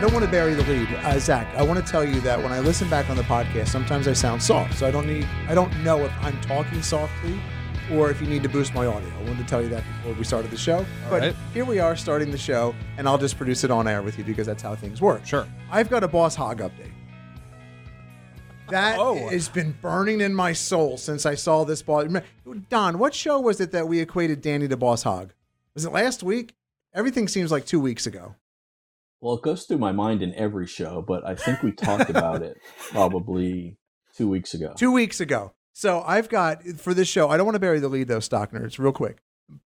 I don't want to bury the lead, uh, Zach. I want to tell you that when I listen back on the podcast, sometimes I sound soft. So I don't need, I don't know if I'm talking softly or if you need to boost my audio. I wanted to tell you that before we started the show. but right. here we are starting the show, and I'll just produce it on air with you because that's how things work. Sure. I've got a Boss Hogg update. That Oh. has been burning in my soul since I saw this boss. Don, what show was it that we equated Danny to Boss Hogg? Was it last week? Everything seems like two weeks ago. Well, it goes through my mind in every show, but I think we talked about it probably two weeks ago. Two weeks ago. So I've got for this show. I don't want to bury the lead though, stock nerds. Real quick,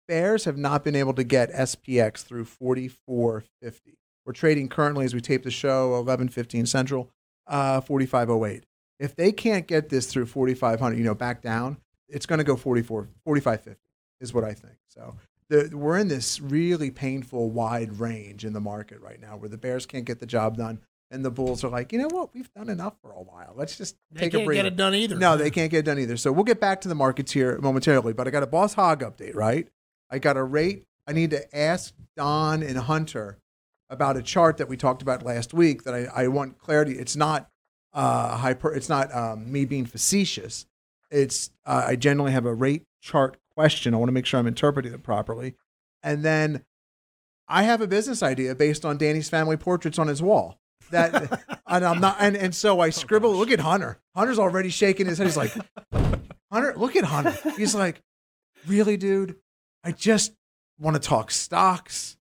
Bears have not been able to get SPX through 4450. We're trading currently as we tape the show 1115 Central, uh, 4508. If they can't get this through 4500, you know, back down, it's going to go 44 4550 is what I think. So the, we're in this really painful wide range in the market right now where the Bears can't get the job done. And the Bulls are like, you know what? We've done enough for a while. Let's just They take a can't breather. get it done either. No, they can't get it done either. So we'll get back to the markets here momentarily. But I got a Boss Hogg update, right? I got a rate. I need to ask Don and Hunter about a chart that we talked about last week that I, I want clarity. It's not uh, hyper. It's not um, me being facetious. It's uh, I generally have a rate chart question. I want to make sure I'm interpreting it properly, and then I have a business idea based on Danny's family portraits on his wall. That and I'm not and, and so I scribble. look at Hunter. Hunter's already shaking his head. He's like, Hunter, look at Hunter. He's like, really, dude? I just want to talk stocks.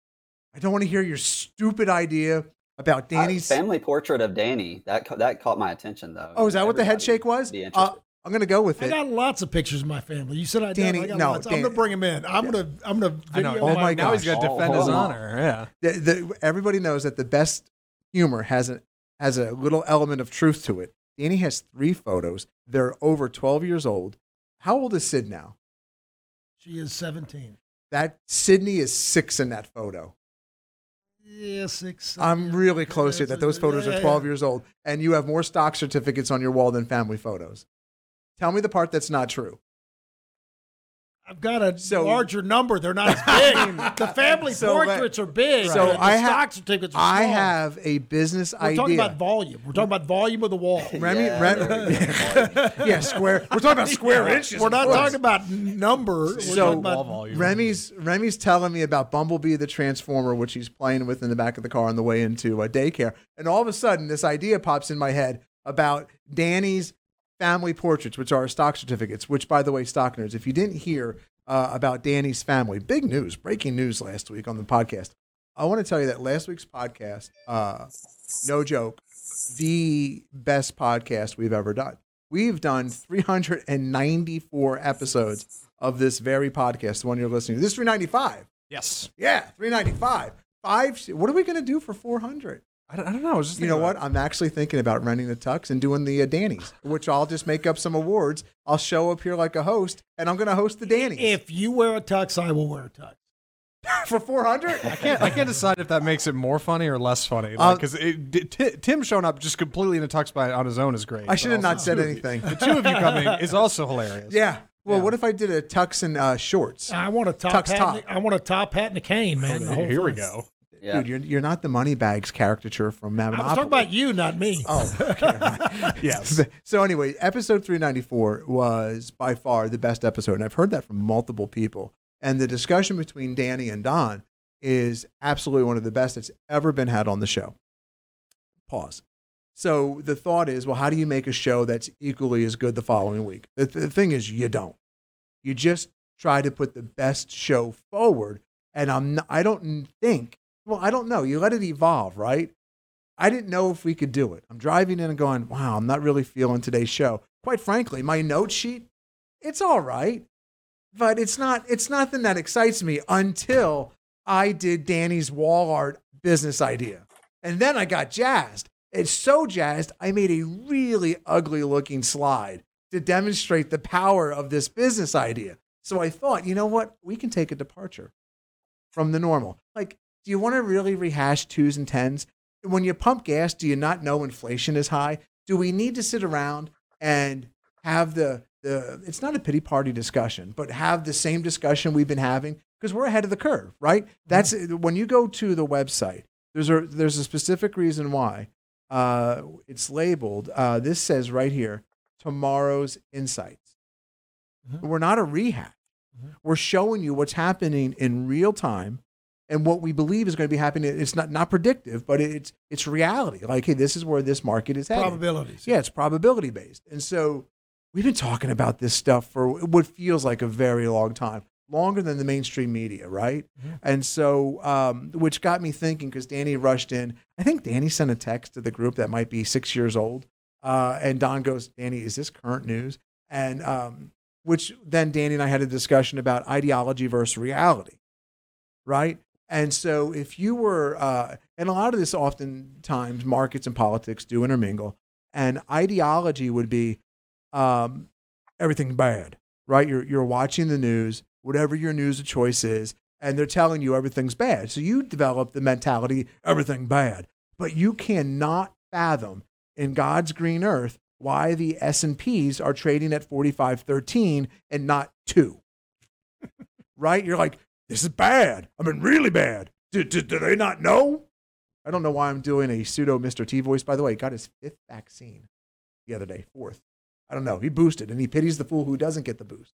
I don't want to hear your stupid idea about Danny's. Uh, family portrait of Danny that that caught my attention though. oh, is that what the head shake was? Uh, interested. I'm gonna go with I it. I got lots of pictures of my family. You said I Danny, did. I got no, lots. Dan- I'm gonna bring him in. I'm gonna. I'm gonna I know. video. Oh my now he's gosh. got to Oh, defend his honor. Yeah. the, the, everybody knows that the best humor has a has a little element of truth to it. Danny has three photos. They're over 12 years old. How old is Sid now? She is 17. That Sydney is six in that photo. Yeah, six. I'm seven, really yeah, close to it that those photos yeah, are 12 yeah. years old, and you have more stock certificates on your wall than family photos. Tell me the part that's not true. I've got a So- larger number. They're not as big. the family So, uh, portraits are big. so the, the I ha- stock certificates are I have a business idea. We're talking about volume. We're talking about volume of the wall. Remy, Yeah, Rem- there yeah, square. We're talking about square inches. We're not talking about number. We're So- talking Wall about volume. Remy's Remy's telling me about Bumblebee the Transformer, which he's playing with in the back of the car on the way into a daycare. And all of a sudden, this idea pops in my head about Danny's family portraits, which are stock certificates. Which, by the way, stock nerds, if you didn't hear uh, about Danny's family, big news, breaking news last week on the podcast. I want to tell you that last week's podcast, uh, no joke, the best podcast we've ever done. We've done 394 episodes of this very podcast, the one you're listening to. This is 395. Yes. Yeah, 395. Five. What are we going to do for 400? I don't, I don't know. I was just You know what? about I'm actually thinking about renting the tux and doing the uh, Danny's, which I'll just make up some awards. I'll show up here like a host, and I'm going to host the Danny's If you wear a tux, I will wear a tux. for 400. I can't. I can't decide if that makes it more funny or less funny. Uh, Because Tim showing up just completely in a tux by on his own is great. I should have not said two you- anything. The two of you coming is also hilarious. Yeah. Well, Yeah. what if I did a tux and uh, shorts? I want a top Tux hat. top. And, I want a top hat and a cane, man. the whole Here we go. Yeah. Dude, you're, you're not the Moneybags caricature from I Monopoly. was talking about you, not me. Oh, okay. yes. So anyway, episode 394 was by far the best episode, and I've heard that from multiple people. And the discussion between Danny and Don is absolutely one of the best that's ever been had on the show. Pause. So the thought is, well, how do you make a show that's equally as good the following week? The, the thing is, you don't. You just try to put the best show forward. And I'm not, I don't think, well, I don't know. You let it evolve, right? I didn't know if we could do it. I'm driving in and going, wow, I'm not really feeling today's show. Quite frankly, my note sheet, it's all right, but it's not it's nothing that excites me until I did Danny's wall art business idea. And then I got jazzed. It's so jazzed, I made a really ugly looking slide to demonstrate the power of this business idea. So I thought, you know what? We can take a departure from the normal. Like, do you want to really rehash twos and tens? When you pump gas, do you not know inflation is high? Do we need to sit around and have the the it's not a pity party discussion, but have the same discussion we've been having because we're ahead of the curve, right? That's when you go to the website. There's a there's a specific reason why uh, it's labeled. Uh, this says right here, tomorrow's insights. We're not a rehash. We're showing you what's happening in real time and what we believe is going to be happening. It's not not predictive, but it's it's reality. Like, hey, this is where this market is headed. Probabilities. Yeah, it's probability based. And so we've been talking about this stuff for what feels like a very long time, longer than the mainstream media, right? And so, um, which got me thinking because Danny rushed in. I think Danny sent a text to the group that might be six years old. Uh, and Don goes, Danny, is this current news? And um, which then Danny and I had a discussion about ideology versus reality, right? And so if you were, uh, and a lot of this oftentimes markets and politics do intermingle, and ideology would be um, everything bad, right? You're, you're watching the news, whatever your news of choice is, and they're telling you everything's bad. So you develop the mentality, everything bad. But you cannot fathom in God's green earth why the S&Ps are trading at 45.13 and not 2. right? You're like, this is bad. I mean, really bad. Do, do, do they not know? I don't know why I'm doing a pseudo Mr. T voice. By the way, he got his fifth vaccine the other day, fourth. I don't know. He boosted and he pities the fool who doesn't get the boost.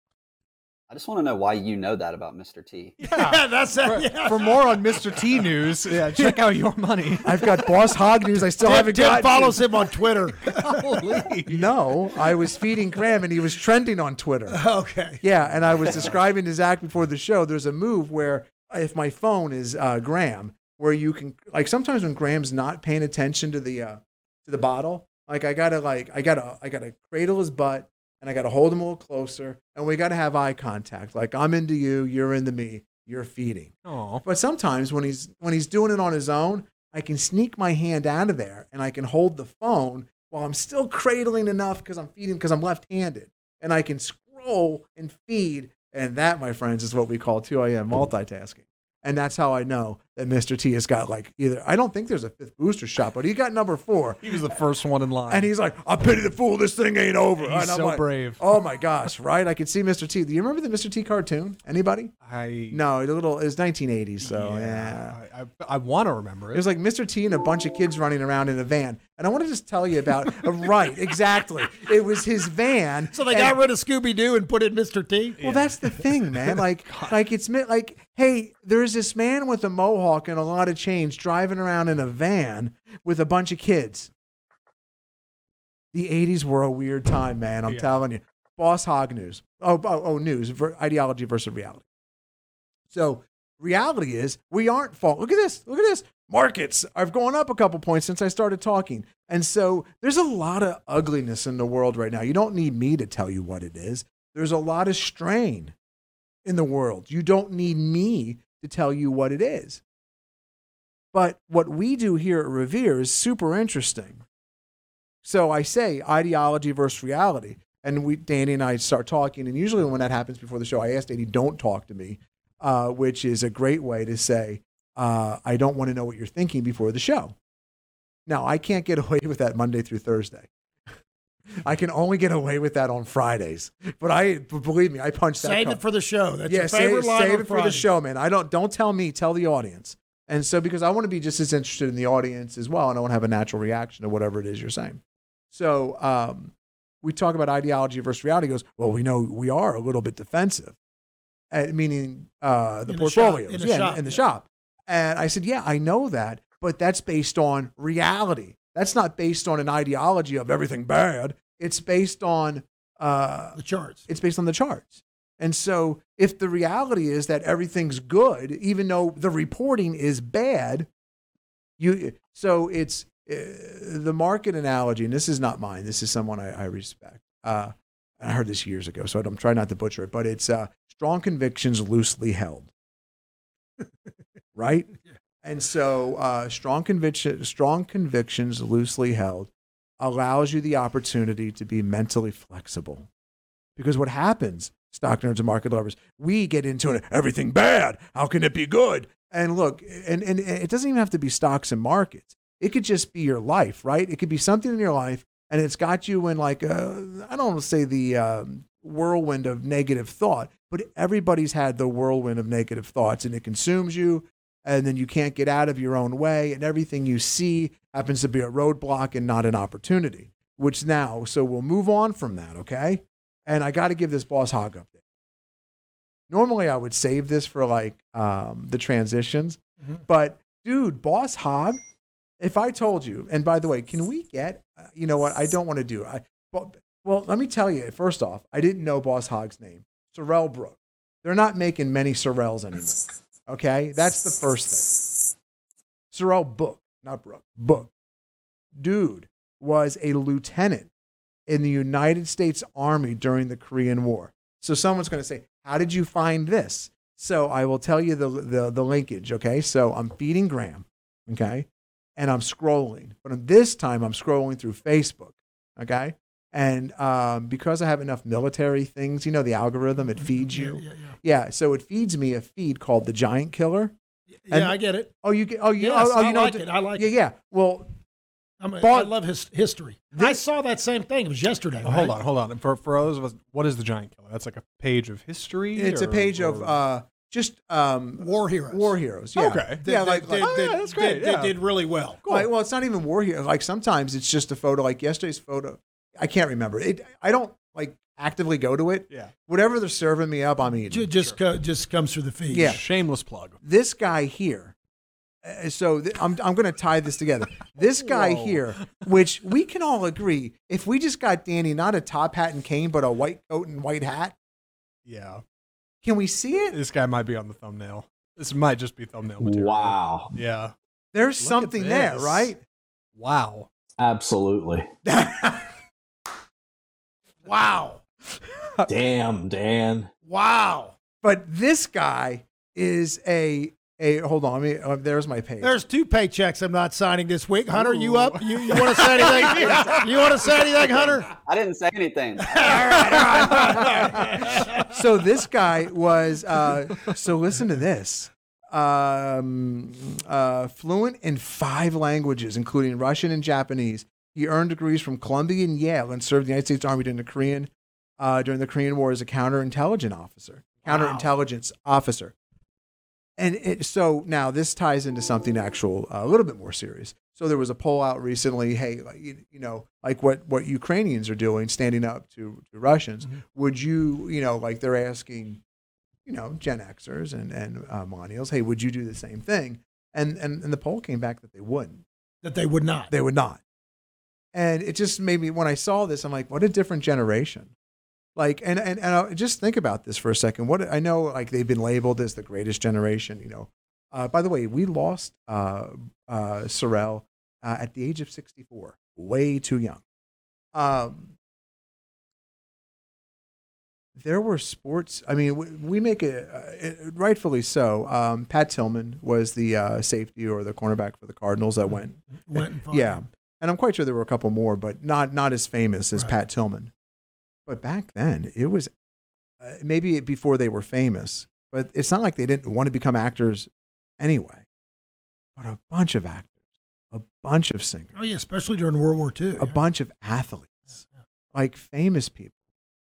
I just want to know why you know that about Mr. T. Yeah, that's For, it. Yeah. for more on Mr. T news, yeah, check out your money. I've got Boss Hogg news. I still Tim, haven't Tim got. follows him on Twitter. No, I was feeding Graham and he was trending on Twitter. okay. Yeah, and I was describing to Zach before the show. There's a move where if my phone is uh, Graham, where you can like sometimes when Graham's not paying attention to the uh, to the bottle, like I gotta like I gotta I gotta cradle his butt and I gotta hold him a little closer, and we gotta have eye contact. Like I'm into you, you're into me, you're feeding. Oh, But sometimes when he's when he's doing it on his own, I can sneak my hand out of there and I can hold the phone while I'm still cradling enough because I'm feeding because I'm left-handed, and I can scroll and feed, and that, my friends, is what we call 2 a.m. multitasking. And that's how I know that Mr. T has got like either I don't think there's a fifth booster shot, but he got number four. he was the first one in line. And he's like, I pity the fool, this thing ain't over. He's And I'm so like, brave. Oh my gosh, right? I could see Mr. T. Do you remember the Mr. T cartoon? Anybody? I No, a little. It was 1980s, so yeah. I, I, I want to remember It it. was like Mr. T and a bunch of kids running around in a van. And I want to just tell you about, uh, right, exactly. It was his van. So they and- got rid of Scooby Doo and put in Mr. T. Well, that's the thing, man. Like, like it's like, hey, there's this man with a mohawk and a lot of chains driving around in a van with a bunch of kids. The 80s were a weird time, man. I'm Yeah. telling you. Boss Hogg news. Oh, oh, oh news. Ver- ideology versus reality. So, reality is we aren't fall. Look at this. Look at this. Markets have gone up a couple points since I started talking. And so, there's a lot of ugliness in the world right now. You don't need me to tell you what it is. There's a lot of strain in the world. You don't need me to tell you what it is. But what we do here at Revere is super interesting. So I say ideology versus reality. And we, Danny and I start talking. And usually when that happens before the show, I ask Danny, don't talk to me, uh, which is a great way to say, uh, I don't want to know what you're thinking before the show. Now, I can't get away with that Monday through Thursday. I can only get away with that on Fridays. But I, believe me, I punch that. Save co- it for the show. That's yeah, your favorite save, line save it for the show, man. I don't don't tell me, tell the audience. And so, because I want to be just as interested in the audience as well, and I want to have a natural reaction to whatever it is you're saying. So, um, we talk about ideology versus reality. He goes, well, we know we are a little bit defensive, uh, meaning uh, the In the shop, portfolios, in the yeah, shop, in the yeah. shop. And I said, yeah, I know that, but that's based on reality. That's not based on an ideology of everything bad. It's based on uh, The charts. it's based on the charts. And so, if the reality is that everything's good, even though the reporting is bad, you so it's uh, the market analogy. And this is not mine. This is someone I, I respect. Uh, I heard this years ago, so I'm trying not to butcher it. But it's uh, strong convictions loosely held, right? And so, uh, strong conviction, strong convictions loosely held, allows you the opportunity to be mentally flexible. Because what happens, stock nerds and market lovers, we get into it, everything bad. How can it be good? And look, and, and it doesn't even have to be stocks and markets. It could just be your life, right? It could be something in your life and it's got you in like, a, I don't want to say the um, whirlwind of negative thought, but everybody's had the whirlwind of negative thoughts and it consumes you and then you can't get out of your own way and everything you see happens to be a roadblock and not an opportunity which now so we'll move on from that okay and i got to give this boss hogg update normally i would save this for like um, the transitions Mhm. but dude boss hogg if i told you and by the way can we get uh, you know what i don't want to do i well, well let me tell you first off i didn't know boss hogg's name sorrel brook they're not making many sorrels anymore Okay, that's the first thing. Sorrell Booke, not Brook, Book. Dude was a lieutenant in the United States Army during the Korean War. So someone's going to say, "How did you find this?" So I will tell you the, the the linkage. Okay, so I'm feeding Graham. Okay, and I'm scrolling, but this time I'm scrolling through Facebook. Okay. And um, because I have enough military things, you know, the algorithm, it feeds you. Yeah, yeah, Yeah, so it feeds me a feed called the Giant Killer. yeah. And- I get it. Oh, you get. Oh, you. Yes, oh, oh, you I know. like it. I like yeah, it. yeah. Well, I'm a, I But- love his history. I saw that same thing. It was yesterday. Oh, hold on, hold on. For for those of us, what is the giant killer? That's like a page of history. it's a or- page of uh, just um, War heroes. war heroes. Yeah. Okay. They, yeah, they, like, they, like- Oh, yeah, that's great, They, yeah. they did really well. like, well, it's not even war heroes. Like sometimes it's just a photo. Like yesterday's photo. I can't remember it. I don't like actively go to it. Yeah. Whatever they're serving me up, I'm eating. Ju- Just co- just comes through the feed. Yeah. Shameless plug. this guy here. Uh, So th- I'm I'm going to tie this together. This guy Whoa. here, which we can all agree, if we just got Danny not a top hat and cane, but a white coat and white hat, Yeah. can we see it? This guy might be on the thumbnail. This might just be thumbnail material. Wow. Yeah. There's Look at something there, this. right? Wow. Absolutely. Wow. Damn, Dan. Wow. but this guy is a a. Hold on, let me. Uh, there's my page. There's two paychecks I'm not signing this week. Hunter, you up? You, you want to say anything? you want to say anything, Hunter? I didn't say anything. so this guy was. Uh, so listen to this. Um, uh, fluent in five languages, including Russian and Japanese. He earned degrees from Columbia and Yale, and served the United States Army during the Korean uh, during the Korean War as a counterintelligence officer. Counterintelligence officer. And it, so now this ties into something actual, uh, a little bit more serious. So there was a poll out recently. Hey, like, you, you know, like what what Ukrainians are doing, standing up to, to Russians. Would you, you know, like they're asking, you know, Gen Xers and and uh, millennials, hey, would you do the same thing? And and and the poll came back that they wouldn't. That they would not. They would not. And it just made me when I saw this, I'm like, what a different generation. Like, and and, and I, just think about this for a second. What I know, like they've been labeled as the greatest generation. You know, uh, by the way, we lost uh, uh, Sorrell uh, at the age of 64, way too young. Um, there were sports. I mean, we, we make it uh, rightfully so. Um, Pat Tillman was the uh, safety or the cornerback for the Cardinals that went Went and yeah, and I'm quite sure there were a couple more, but not not as famous as Right. Pat Tillman. But back then, it was uh, maybe before they were famous, but it's not like they didn't want to become actors anyway. But a bunch of actors, a bunch of singers, Oh yeah, especially during World War II. a bunch of athletes, like famous people.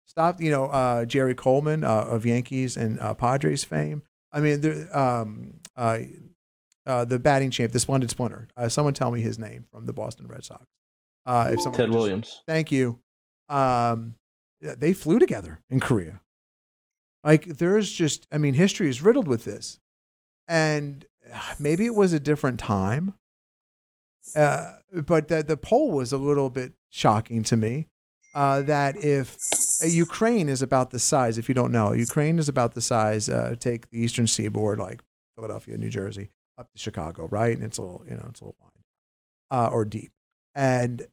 Stop, you know, uh, Jerry Coleman uh, of Yankees and uh, Padres fame. I mean, there, um, uh, uh, the batting champ, the splendid splinter. Uh, someone tell me his name from the Boston Red Sox. Uh, if someone Ted could just- Williams. Thank you. Um, yeah, they flew together in Korea. Like there's just, I mean, history is riddled with this, and uh, maybe it was a different time. Uh, but the the poll was a little bit shocking to me. Uh, that if uh, Ukraine is about the size, if you don't know, Ukraine is about the size. Uh, take the eastern seaboard, like Philadelphia, New Jersey, up to Chicago, right? And it's a little, you know, it's a little wide uh, or deep. And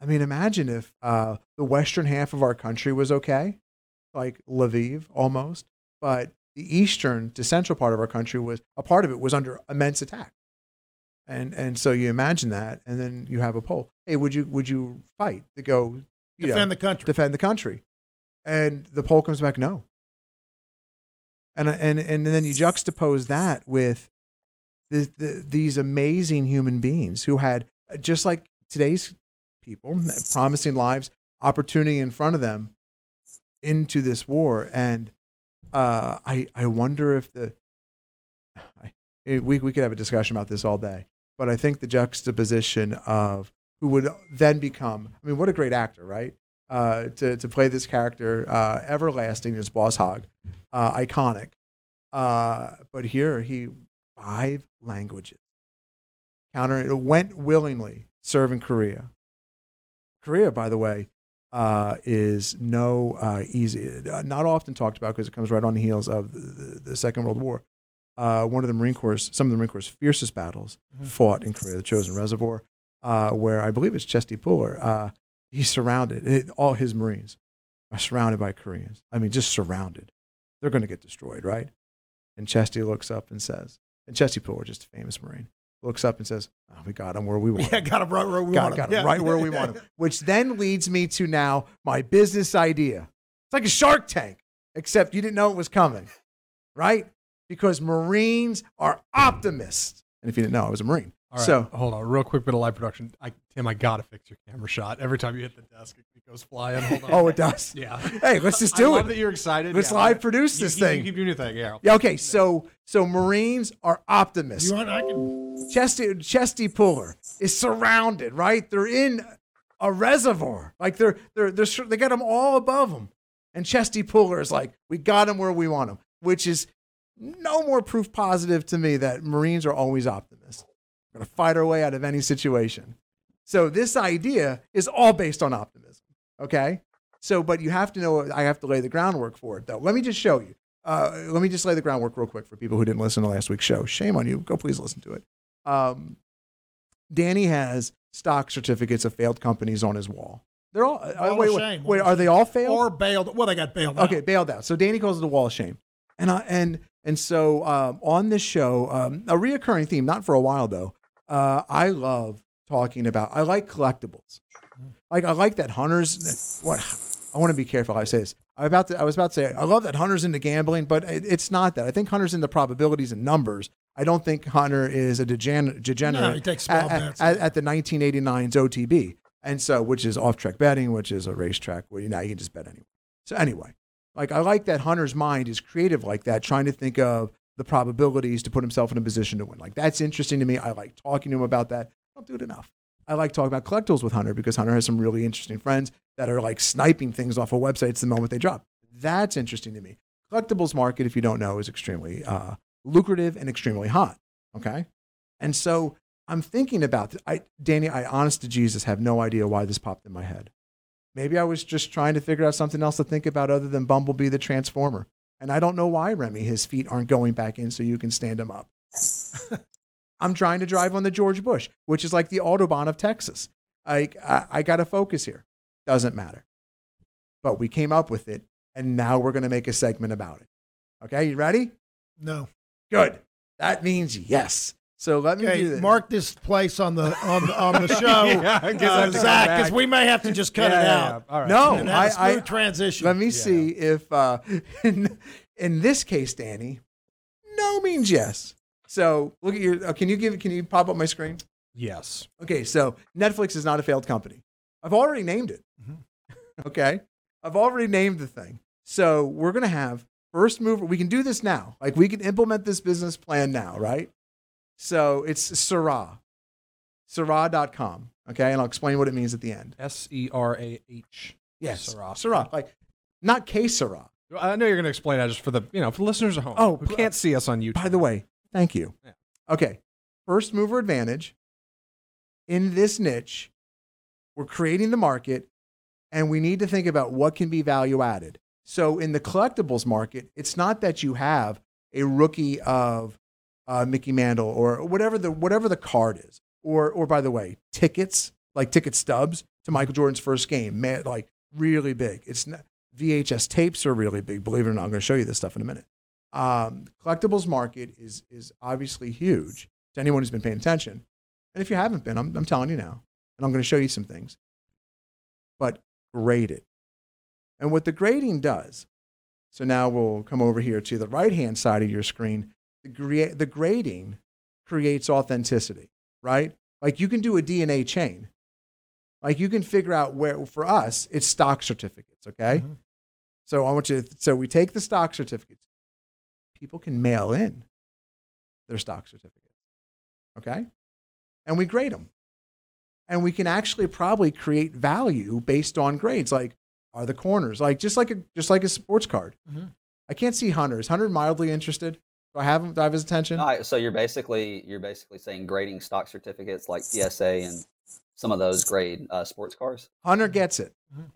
I mean, imagine if uh, the western half of our country was okay, like Lviv almost, but the eastern to central part of our country was a part of it was under immense attack. And and so you imagine that, and then you have a poll. Hey, would you would you fight to go you know, Defend the country. defend the country? And the poll comes back no. And and and then you juxtapose that with the, the, these amazing human beings who had just like today's people promising lives opportunity in front of them into this war. And uh, I, I wonder if the I, we, we could have a discussion about this all day but I think the juxtaposition of who would then become I mean what a great actor right? Uh, to, to play this character uh, everlasting as Boss Hogg uh, iconic. Uh, but here he five languages. Counter went willingly serve in Korea Korea by the way uh, is no uh, easy, uh, not often talked about because it comes right on the heels of the, the, the Second World War. Uh, one of the Marine Corps, some of the Marine Corps' fiercest battles fought in Korea, the Chosin Reservoir, uh, where I believe it's Chesty Puller. Uh, he's surrounded, it, all his Marines are surrounded by Koreans. I mean, just surrounded. They're going to get destroyed, right? And Chesty looks up and says, and Chesty Puller, just a famous Marine, looks up and says, oh, "We got him where we want." Yeah, him." got him right where we got, want him. got him Yeah. right where we want him. Which then leads me to now my business idea. It's like a Shark Tank, except you didn't know it was coming, right? Because Marines are optimists. And if you didn't know, I was a Marine. Right, So hold on, real quick bit of live production. I, Tim, I gotta fix your camera shot. Every time you hit the desk, it goes flying. Hold on. Oh, it does? Yeah. Hey, let's just do I do love it. that you're excited. Let's Yeah, live produce this you- thing. You keep doing your thing. Yeah. yeah, okay. So so Marines are optimists. You want? I can. Chesty, Chesty Puller is surrounded, right? They're in a reservoir. Like they're, they're, they're, they got them all above them. And Chesty Puller is like, we got them where we want them, which is no more proof positive to me that Marines are always optimists. We're going to fight our way out of any situation. So this idea is all based on optimism. Okay. So, but you have to know, I have to lay the groundwork for it though. Let me just show you. Uh, let me just lay the groundwork real quick for people who didn't listen to last week's show. Shame on you. Go please listen to it. Um, Danny has stock certificates of failed companies on his wall. They're all, uh, wait, wait, shame, wait, are they all failed? Or bailed. Well, they got bailed. out. Okay, bailed out. So Danny calls it the wall of shame, and I, and and so um, on this show, um, a reoccurring theme, not for a while though. Uh, I love talking about. I like collectibles. Like I like that hunters. What I want to be careful. how I say this. I about to. I was about to say. I love that hunters into gambling, but it, it's not that. I think hunters into probabilities and numbers. I don't think Hunter is a degener- degenerate No, he takes small at, at- at, at the 1989's OTB, and so which is off track betting, which is a racetrack where you know you can just bet anywhere. So anyway, like I like that Hunter's mind is creative like that, trying to think of the probabilities to put himself in a position to win. Like that's interesting to me. I like talking to him about that. I don't do it enough. I like talking about collectibles with Hunter because Hunter has some really interesting friends that are like sniping things off of websites the moment they drop. That's interesting to me. Collectibles market, if you don't know, is extremely uh, lucrative and extremely hot. Okay, and so I'm thinking about this. I, Danny, I honest to Jesus have no idea why this popped in my head. Maybe I was just trying to figure out something else to think about other than Bumblebee the Transformer. And I don't know why, Remy, his feet aren't going back in so you can stand him up. I'm trying to drive on the George Bush, which is like the Autobahn of Texas. I, I, I got to focus here. Doesn't matter. But we came up with it, and now we're going to make a segment about it. Okay, you ready? No. Good. That means yes. So let me do Okay, mark this place on the on the, on the show, Yeah, I guess I uh, have to come Zach, because we may have to just cut Yeah, it out. yeah. All right. No, And I, have a smooth I transition. let me see if uh, in, in this case, Danny, no means yes. So look at your. Uh, can you give? Can you pop up my screen? Yes. Okay, so Netflix is not a failed company. I've already named it. okay, I've already named the thing. So we're gonna have first mover. We can do this now. Like we can implement this business plan now, right? So it's Serah, Serah.com. Okay. And I'll explain what it means at the end. S E R A H. Yes. Serah. Serah. Like, not K Syrah. I know you're going to explain that just for the you know for the listeners at home. Oh, who uh, can't see us on YouTube. By the way, thank you. Yeah. Okay. First mover advantage in this niche. We're creating the market and we need to think about what can be value added. So in the collectibles market, it's not that you have a rookie of uh, Mickey Mantle or whatever the whatever the card is, or or by the way, tickets like ticket stubs to Michael Jordan's first game, man, like really big. It's not, VHS tapes are really big. Believe it or not, I'm going to show you this stuff in a minute. Um, collectibles market is is obviously huge to anyone who's been paying attention, and if you haven't been, I'm I'm telling you now, and I'm going to show you some things. But grade it, and what the grading does. So now we'll come over here to the right hand side of your screen. The, gra- the grading creates authenticity, right? Like you can do a DNA chain. Like you can figure out where, for us, it's stock certificates, okay? Mhm. So I want you to, so we take the stock certificates. People can mail in their stock certificates, okay? And we grade them. And we can actually probably create value based on grades. Like, are the corners like just like a just like a sports card? Mhm. I can't see Hunter. Is Hunter mildly interested? Do I have him? Do I have his attention? All right, so you're basically you're basically saying grading stock certificates like PSA and some of those grade uh, sports cars. Hunter gets it. Mhm,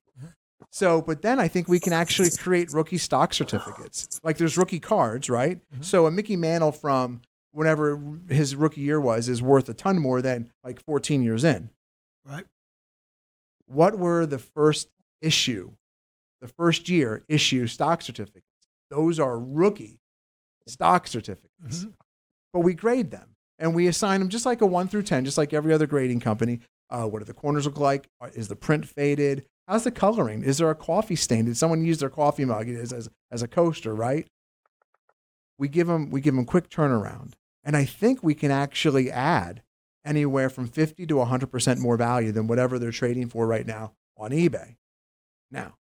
So, but then I think we can actually create rookie stock certificates. Like there's rookie cards, right? Mhm. So a Mickey Mantle from whenever his rookie year was is worth a ton more than like 14 years in. Right. What were the first issue, the first year issue stock certificates? Those are rookie stock certificates. Mhm. But we grade them and we assign them just like a one through 10, just like every other grading company. Uh, what do the corners look like? Uh, Is the print faded? How's the coloring? Is there a coffee stain? Did someone use their coffee mug as, as, as a coaster, right? We give them we give them quick turnaround. And I think we can actually add anywhere from 50 to 100% more value than whatever they're trading for right now on eBay. Now,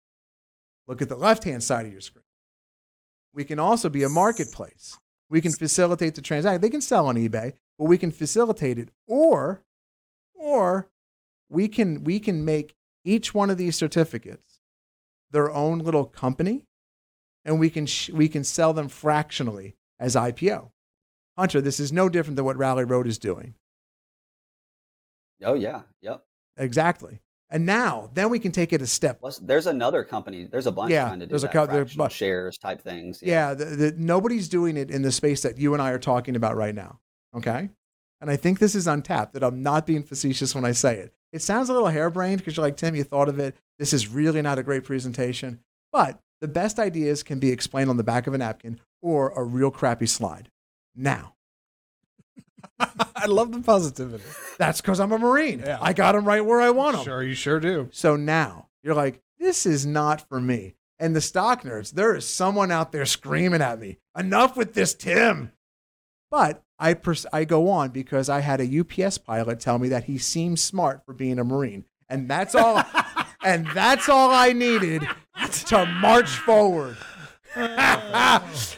look at the left-hand side of your screen. We can also be a marketplace. We can facilitate the transaction. They can sell on eBay, but we can facilitate it or or we can we can make each one of these certificates their own little company and we can sh- we can sell them fractionally as IPO. Hunter, this is no different than what Rally Road is doing. Oh yeah, yep. Exactly. And now, then we can take it a step. Plus, there's another company. There's a bunch Yeah, trying to do there's a that, there- fractional but- shares type things. Yeah, the, the, nobody's doing it in the space that you and I are talking about right now. Okay. And I think this is untapped, that I'm not being facetious when I say it. It sounds a little harebrained because you're like, Tim, you thought of it. This is really not a great presentation. But the best ideas can be explained on the back of a napkin or a real crappy slide. Now, I love the positivity. that's because I'm a Marine. Yeah. I got them right where I want them. Sure, you sure do. So now you're like, this is not for me. And the stock nerds, there is someone out there screaming at me, enough with this, Tim. But I, pers- I go on because I had a UPS pilot tell me that he seems smart for being a Marine. And that's all, and that's all I needed to march forward. Oh.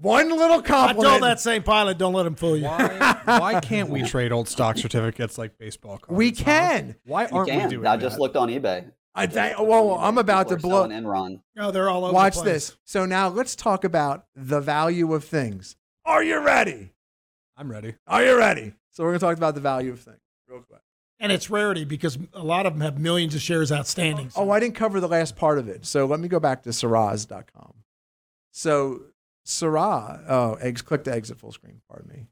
One little I compliment. told that same pilot, don't let him fool you. Why, why can't we trade old stock certificates like baseball cards? We huh? can. Why aren't we can. doing I that? just looked on eBay. I, th- well, I'm about to blow. selling Enron. Oh, they're all over Watch the place. this. So now let's talk about the value of things. Are you ready? I'm ready. Are you ready? So we're going to talk about the value of things real quick. And it's rarity because a lot of them have millions of shares outstanding. Oh, I didn't cover the last part of it. So let me go back to Saraz.com. So Sarah, oh, eggs, click to exit full screen. Pardon me.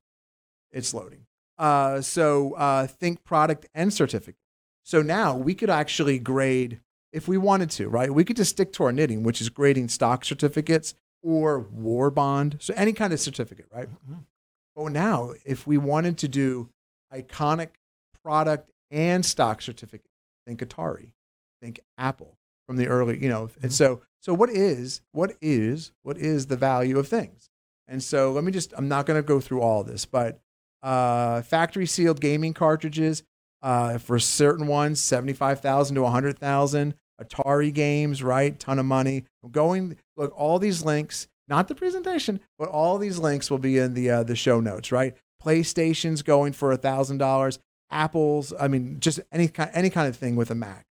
It's loading. Uh, so uh, think product and certificate. So now we could actually grade if we wanted to, right? We could just stick to our knitting, which is grading stock certificates or war bond. So any kind of certificate, right? But now, if we wanted to do iconic product and stock certificate, think Atari, think Apple from the early, you know. And so, so what is what is what is the value of things? And so, let me just. I'm not going to go through all this, but uh, factory sealed gaming cartridges uh, for certain ones, seventy five thousand to hundred thousand. Atari games, right? Ton of money. Going look, all these links, not the presentation, but all these links will be in the uh, the show notes, right? PlayStation's going for a thousand dollars. Apple's, I mean, just any kind any kind of thing with a Mac.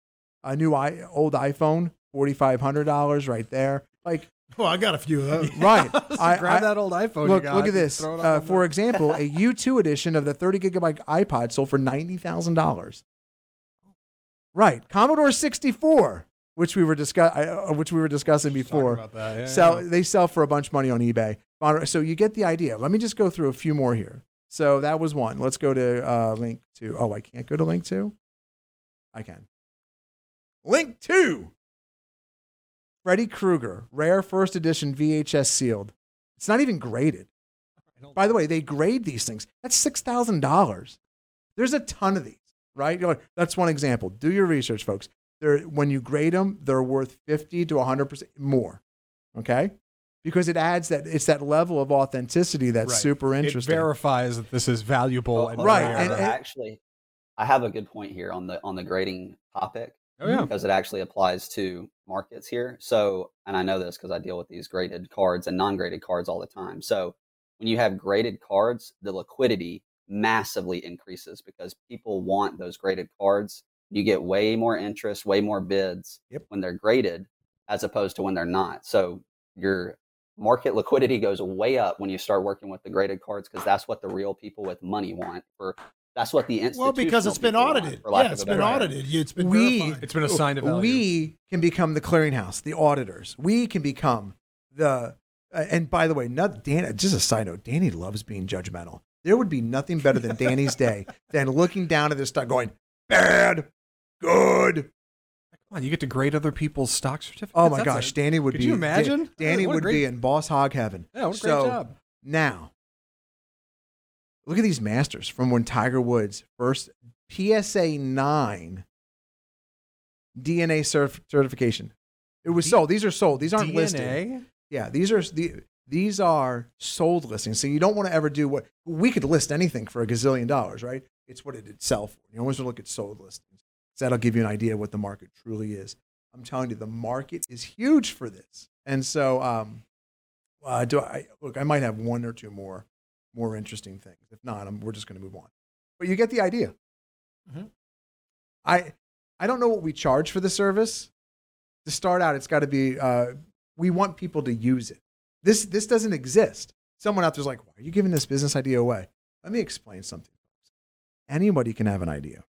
A new i old iPhone, forty five hundred dollars right there. Like Well, I got a few of those. right. So I- grab I- that old iPhone. look, you got, look at this. throw it up Uh, for there. example, a U2 edition of the 30 gigabyte iPod sold for ninety thousand dollars. Right, Commodore 64, which we were discuss, uh, which we were discussing before. that, yeah, sell yeah. they sell for a bunch of money on eBay. So you get the idea. Let me just go through a few more here. So that was one. Let's go to uh, link two. Oh, I can't go to link two. I can. Link two. Freddy Krueger, rare first edition VHS sealed. It's not even graded. By the way, they grade these things. That's six thousand dollars. There's a ton of these, right? You're like, That's one example. Do your research, folks. They're, when you grade them, they're worth fifty to hundred percent more. Okay, because it adds that it's that level of authenticity that's Right. super It interesting. verifies that this is valuable oh, and oh, Right, and- and- actually, I have a good point here on the on the grading topic oh yeah. because it actually applies to markets here. So, and I know this because I deal with these graded cards and non-graded cards all the time. So, when you have graded cards, the liquidity massively increases because people want those graded cards. You get way more interest, way more bids Yep. when they're graded as opposed to when they're not. So, your market liquidity goes way up when you start working with the graded cards because that's what the real people with money want for that's what the institutional Well, because it's been people want, audited. Yeah, of it's a been better word. audited. It's been We- verified. It's been assigned a value. we can become the clearinghouse, the auditors. We can become the. Uh, and by the way, not Dan. Just a side note: Danny loves being judgmental. There would be nothing better than Danny's day than looking down at this stuff, going bad, good. Come on, you get to grade other people's stock certificates. Oh my That's gosh, a- Danny would could be. Could you imagine? Danny What would great- be in boss hog heaven. Yeah, what a great job. Now, look at these masters from when Tiger Woods first PSA 9 DNA certif- certification. It was D- sold. These are sold. These aren't listed. Yeah, these are the these are sold listings. So you don't want to ever do what we could list anything for a gazillion dollars, right? It's what it did sell for. You always want to look at sold listings. So that'll give you an idea of what the market truly is. I'm telling you, the market is huge for this. And so, um, uh, do I look? I might have one or two more more interesting things. If not, I'm, we're just going to move on. But you get the idea. Mhm. I I don't know what we charge for the service. To start out, it's got to be. Uh, we want people to use it. This this doesn't exist. Someone out there's like, why are you giving this business idea away? Let me explain something. Anybody can have an idea.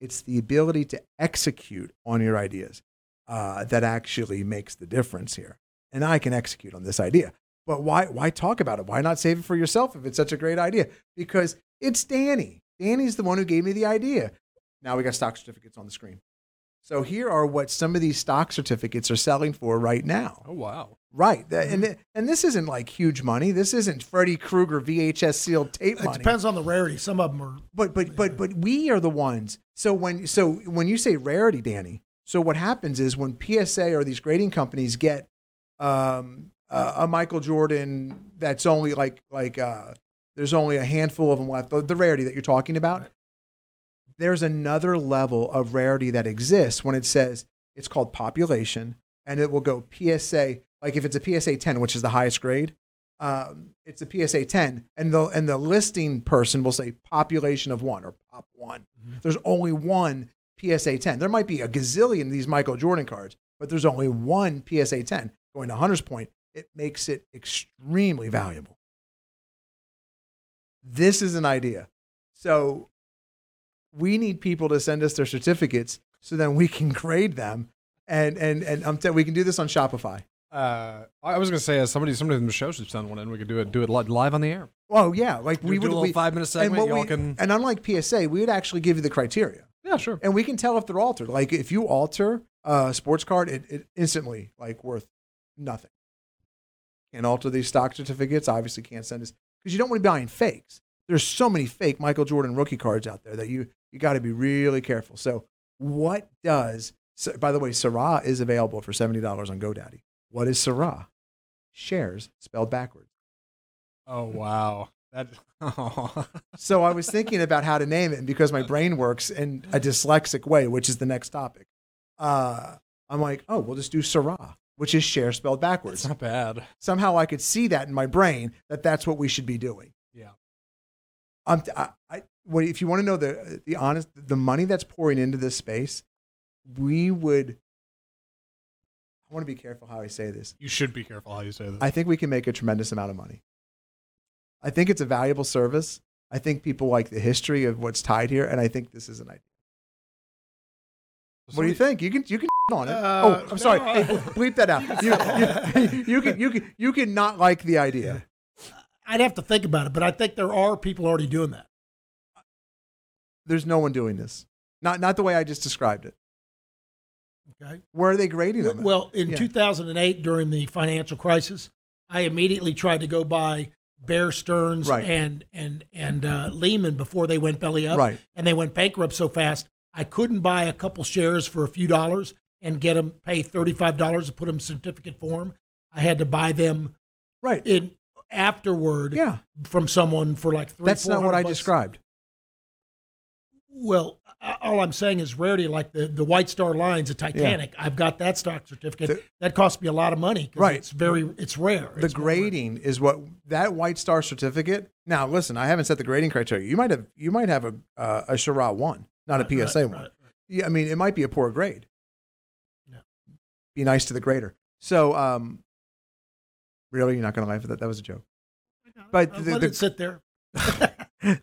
It's the ability to execute on your ideas uh, that actually makes the difference here. And I can execute on this idea. But why why talk about it? Why not save it for yourself if it's such a great idea? Because it's Danny. Danny's the one who gave me the idea. Now we got stock certificates on the screen. So here are what some of these stock certificates are selling for right now. Oh wow. Right. And, and this isn't like huge money. This isn't Freddy Krueger VHS sealed tape It money. depends on the rarity. Some of them are. But but but but we are the ones. So when so when you say rarity, Danny, so what happens is when PSA or these grading companies get um, uh, a Michael Jordan that's only like like uh, there's only a handful of them left. The, the rarity that you're talking about. There's another level of rarity that exists when it says it's called population, and it will go PSA. Like if it's a PSA 10, which is the highest grade, um, it's a PSA 10, and the and the listing person will say population of one or pop one. There's only one PSA 10. There might be a gazillion of these Michael Jordan cards, but there's only one PSA 10. Going to Hunter's point, it makes it extremely valuable. This is an idea. So we need people to send us their certificates so then we can grade them. And and and I'm telling we can do this on Shopify. Uh, I was gonna say, as somebody, somebody in the show should send one in. We could do it, do it live on the air. Oh yeah, like Do- we do would a little we, five minute and segment. Y'all we- can. and unlike PSA, we would actually give you the criteria. Yeah, sure. and we can tell if they're altered. Like if you alter a sports card, it, it instantly like worth nothing. Can't alter these stock certificates. Obviously, can't send us because you don't want to be buying fakes. There's so many fake Michael Jordan rookie cards out there that you you got to be really careful. So, what does? So, by the way, Serah is available for seventy dollars on GoDaddy. What is Serah? Shares spelled backwards. Oh wow. That. Oh. So I was thinking about how to name it, and because my brain works in a dyslexic way, which is the next topic, uh, I'm like, oh, we'll just do Serah, which is share spelled backwards. It's not bad. Somehow I could see that in my brain that that's what we should be doing. Yeah. Um, I'm, I, I, what, if you want to know the the honest, the money that's pouring into this space, we would. I want to be careful how I say this. You should be careful how you say this. I think we can make a tremendous amount of money. I think it's a valuable service. I think people like the history of what's tied here, and I think this is an idea. What do you think? You can you can on it. Uh, oh, I'm sorry. no, Hey, bleep that out. You, you, you can you can you can not like the idea. I'd have to think about it, but I think there are people already doing that. There's no one doing this. Not not the way I just described it. Okay. Where are they grading them? Well, in Yeah. 2008, during the financial crisis, I immediately tried to go buy Bear Stearns Right. and and and uh, Lehman before they went belly up, Right. and they went bankrupt so fast. I couldn't buy a couple shares for a few dollars and get them pay thirty five dollars to put them in certificate form. I had to buy them right. in afterward Yeah. from someone for like three. That's not what 400 I bucks. described. Well, all I'm saying is rarity, like the, the White Star Lines, the Titanic. I've got that stock certificate. The- that cost me a lot of money. Right. It's very, it's rare. The It's more rare. grading is what that white star certificate. Now, listen, I haven't set the grading criteria. You might have you might have a uh, a Shiraz one, not a Right, right, PSA one. right. Yeah, I mean, it might be a poor grade. Yeah. Be nice to the grader. So, um, really, you're not going to laugh at that? That was a joke. But the, let the, it sit there.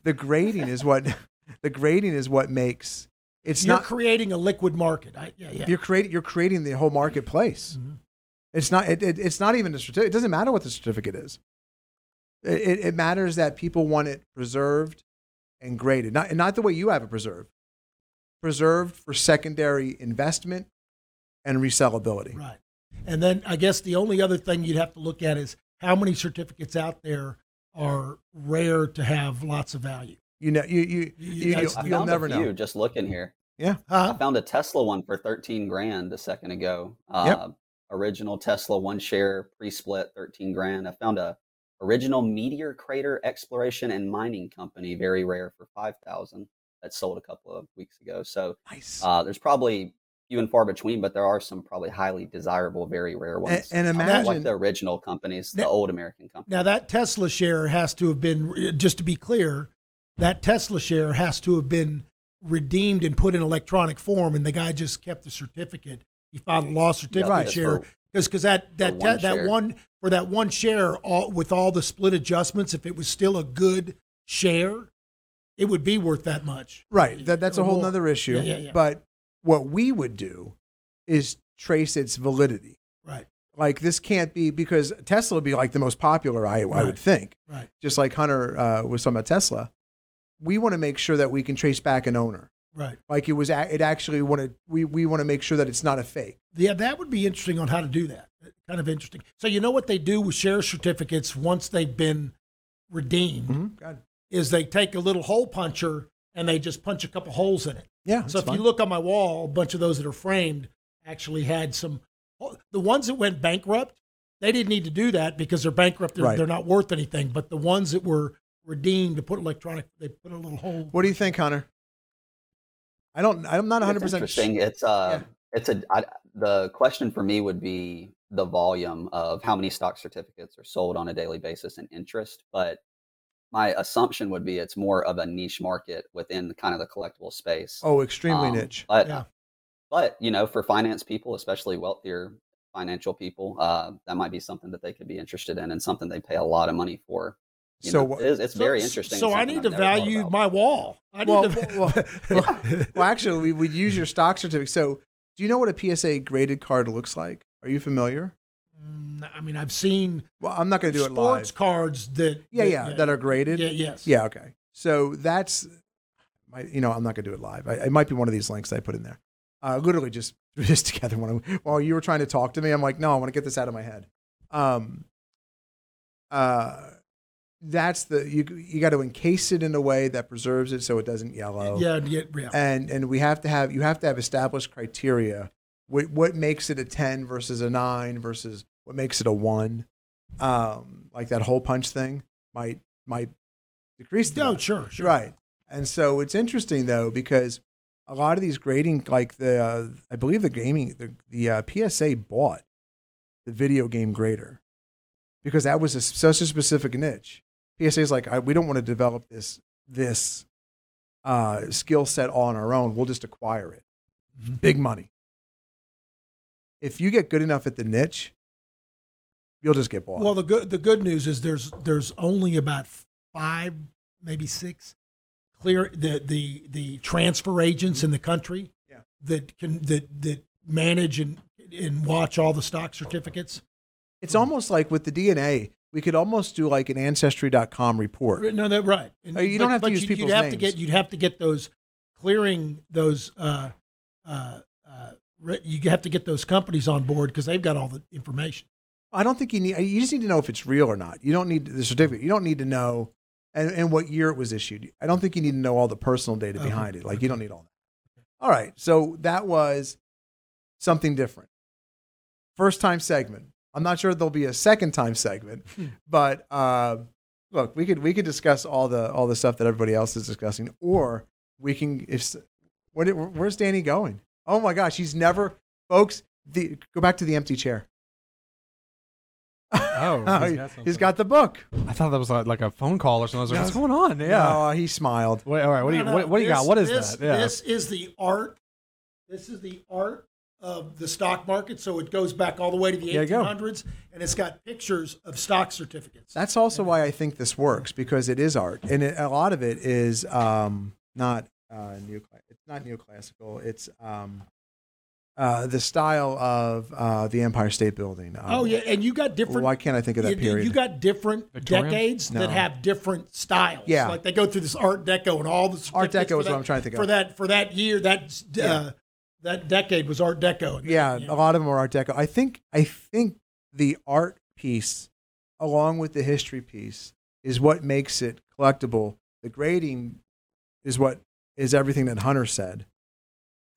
the grading is what the grading is what makes it's You're not creating a liquid market. I, yeah, yeah. you're creating you're creating the whole marketplace. Mhm. It's not it, it, it's not even a certificate. It doesn't matter what the certificate is. It, it, it matters that people want it preserved and graded, not and not the way you have it preserved. Preserved for secondary investment and resellability. Right. And then I guess the only other thing you'd have to look at is how many certificates out there are rare to have lots of value. You know, you you, you That's- I you'll, you'll never a few know. just looking here. Yeah. I Huh? found a Tesla one for 13 grand a second ago. Uh, Original Tesla one share pre-split 13 grand. I found a original meteor crater exploration and mining company, very rare for 5,000 that sold a couple of weeks ago. So Nice. uh, there's probably few and far between, but there are some probably highly desirable, very rare and, ones. and Uh, like the original companies, the old American companies. Now that Tesla share has to have been just to be clear, that Tesla share has to have been redeemed and put in electronic form, and the guy just kept the certificate. He filed a lost certificate Right. share because because that that one te- that one for that one share all, with all the split adjustments, if it was still a good share, it would be worth that much. Right. That, that's a whole more. nother issue. Yeah, yeah, yeah. But what we would do is trace its validity. Right. Like this can't be because Tesla would be like the most popular, I, I would think. Right. Just like Hunter uh, was talking about Tesla. We want to make sure that we can trace back an owner. Right. Like it was, it actually wanted, we, we want to make sure that it's not a fake. Yeah, that would be interesting on how to do that. Kind of interesting. So you know what they do with share certificates once they've been redeemed God. Is they take a little hole puncher and they just punch a couple holes in it. Yeah. so that's if you look on my wall, a bunch of those that are framed actually had some. The ones that went bankrupt, they didn't need to do that because they're bankrupt. They're, Right. they're not worth anything. But the ones that were redeemed to put electronic, they put a little hole. what do you think, Hunter? I don't, I'm not 100% It's interesting. It's uh, it's a I, the question for me would be the volume of how many stock certificates are sold on a daily basis and interest. But my assumption would be it's more of a niche market within the kind of the collectible space. Oh, extremely Um, niche. But Yeah. but you know, for finance people, especially wealthier financial people, uh, that might be something that they could be interested in and something they pay a lot of money for. You So know, it is, it's So- very interesting. So I need I've to value my wall. I need Well, to. well, well, well, actually, we would use your stock certificate. So, do you know what a PSA graded card looks like? Are you familiar? I mean, I've seen Well, I'm not going to do it live. sports cards that. Yeah, yeah, that are graded. Yeah, yes. Yeah, okay. So that's, my, you know, I'm not going to do it live. I, it might be one of these links I put in there. Uh, literally just threw this together when I, while you were trying to talk to me. I'm like, no, I want to get this out of my head. Um, uh, that's the you. You got to encase it in a way that preserves it so it doesn't yellow. Yeah, yeah, yeah. and and we have to have you have to have established criteria what, what makes it a 10 versus a 9 versus what makes it a 1 um like that hole punch thing might might decrease the No, amount. sure, sure. right and so it's interesting though because a lot of these grading like the uh, i believe the gaming the, the uh, psa bought the video game grader because that was a, such a specific niche psa is like I, we don't want to develop this this uh, skill set all on our own. We'll just acquire it. Big money. If you get good enough at the niche, you'll just get bought. Well, the good the good news is there's there's only about five, maybe six clear the the the transfer agents in the country Yeah. that can that that manage and and watch all the stock certificates. it's almost like with the DNA, we could almost do like an ancestry.com report. No, that right. And- Oh, you don't have to use you'd, people's you'd have names. to get you'd have to get those clearing those uh, uh, uh, you have to get those companies on board because they've got all the information. I don't think you need. You just need to know if it's real or not. You don't need the certificate. You don't need to know and, and what year it was issued. I don't think you need to know all the personal data Okay. behind it. Like you don't need all that. All right. So that was something different. First time segment. I'm not sure there'll be a second time segment, but uh, look, we could we could discuss all the all the stuff that everybody else is discussing, or we can if what where's Danny going? Oh my gosh, he's never, folks. The, go back to the empty chair. Oh, he's he- got something. he's got the book. I thought that was like, like a phone call or something. I was like, what's going on? Yeah. No, he smiled. Wait, all right. What do you No, no, what, what do you got? What is this, that? Yeah. This is the art. This is the art of the stock market. So it goes back all the way to the There you go. 1800s, and it's got pictures of stock certificates. That's also why I think this works because it is art, and it, a lot of it is um, not uh, new. It's not neoclassical. It's um, uh, the style of uh, the Empire State Building. Um, oh yeah, and you got different. Why can't I think of that you, period? you got different Victorian? decades No. that have different styles. Yeah. like they go through this Art Deco and all the Art Deco for is that- what I'm trying to think for of. that for that year. That uh, that decade was Art Deco. yeah, a lot of them are Art Deco. I think I think the art piece, along with the history piece, is what makes it collectible. The grading is what is everything that Hunter said,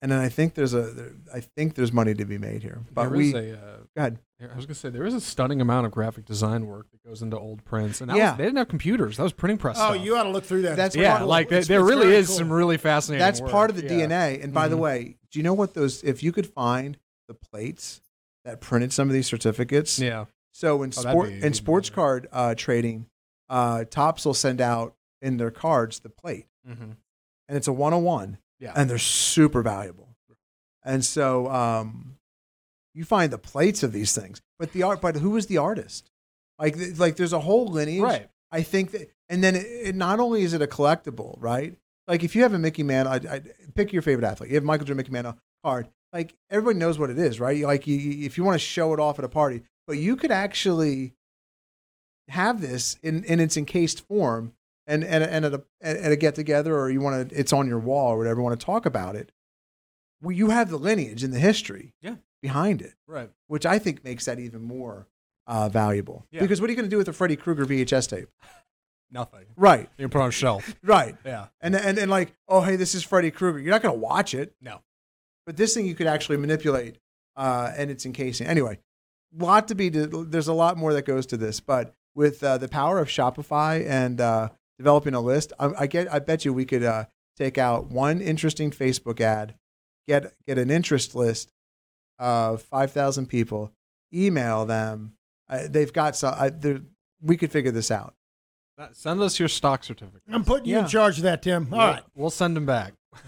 and then I think there's a there, I think there's money to be made here. But There we is a, uh, go ahead. I was gonna say there is a stunning amount of graphic design work that goes into old prints, and that Yeah. was, they didn't have computers. That was printing press. Oh, stuff. you ought to look through that. That's It's yeah, cool. like there, It's- there it's really is cool. some really fascinating. That's work. part of the Yeah. DNA. And by the Mhm. way, do you know what those? If you could find the plates that printed some of these certificates, Yeah, So in Oh, sport be in sports better. card uh, trading, uh, Topps will send out in their cards the plate, mm-hmm. and it's a one on one, yeah. and they're super valuable. And so um, you find the plates of these things, but the art. But who is the artist? Like like there's a whole lineage. right. I think that, and then it, it not only is it a collectible, right? Like if you have a Mickey Mantle, I, I, pick your favorite athlete. You have Michael Jordan Mickey Mantle card. Like everybody knows what it is, right? Like you, you- if you want to show it off at a party, but you could actually have this in, in its encased form and, and, and at a, at a get together or you want to, it's on your wall or whatever, want to talk about it. Well, you have the lineage and the history Yeah. behind it, Right. which I think makes that even more uh, valuable. Yeah. Because what are you going to do with a Freddy Krueger VHS tape? Nothing. Right, You can put it on a shelf. right. Yeah. And, and, and like, oh, hey, this is Freddy Krueger. You're not going to watch it. No. But this thing you could actually manipulate uh, and it's encasing. Anyway, lot to be, there's a lot more that goes to this. But with uh, the power of Shopify and uh, developing a list, I, I, get, I bet you we could uh, take out one interesting Facebook ad, get, get an interest list of 5,000 people, email them. Uh, they've got some, I, we could figure this out. Send us your stock certificate. I'm putting you in charge of that, Tim. All we'll, right. We'll send them back.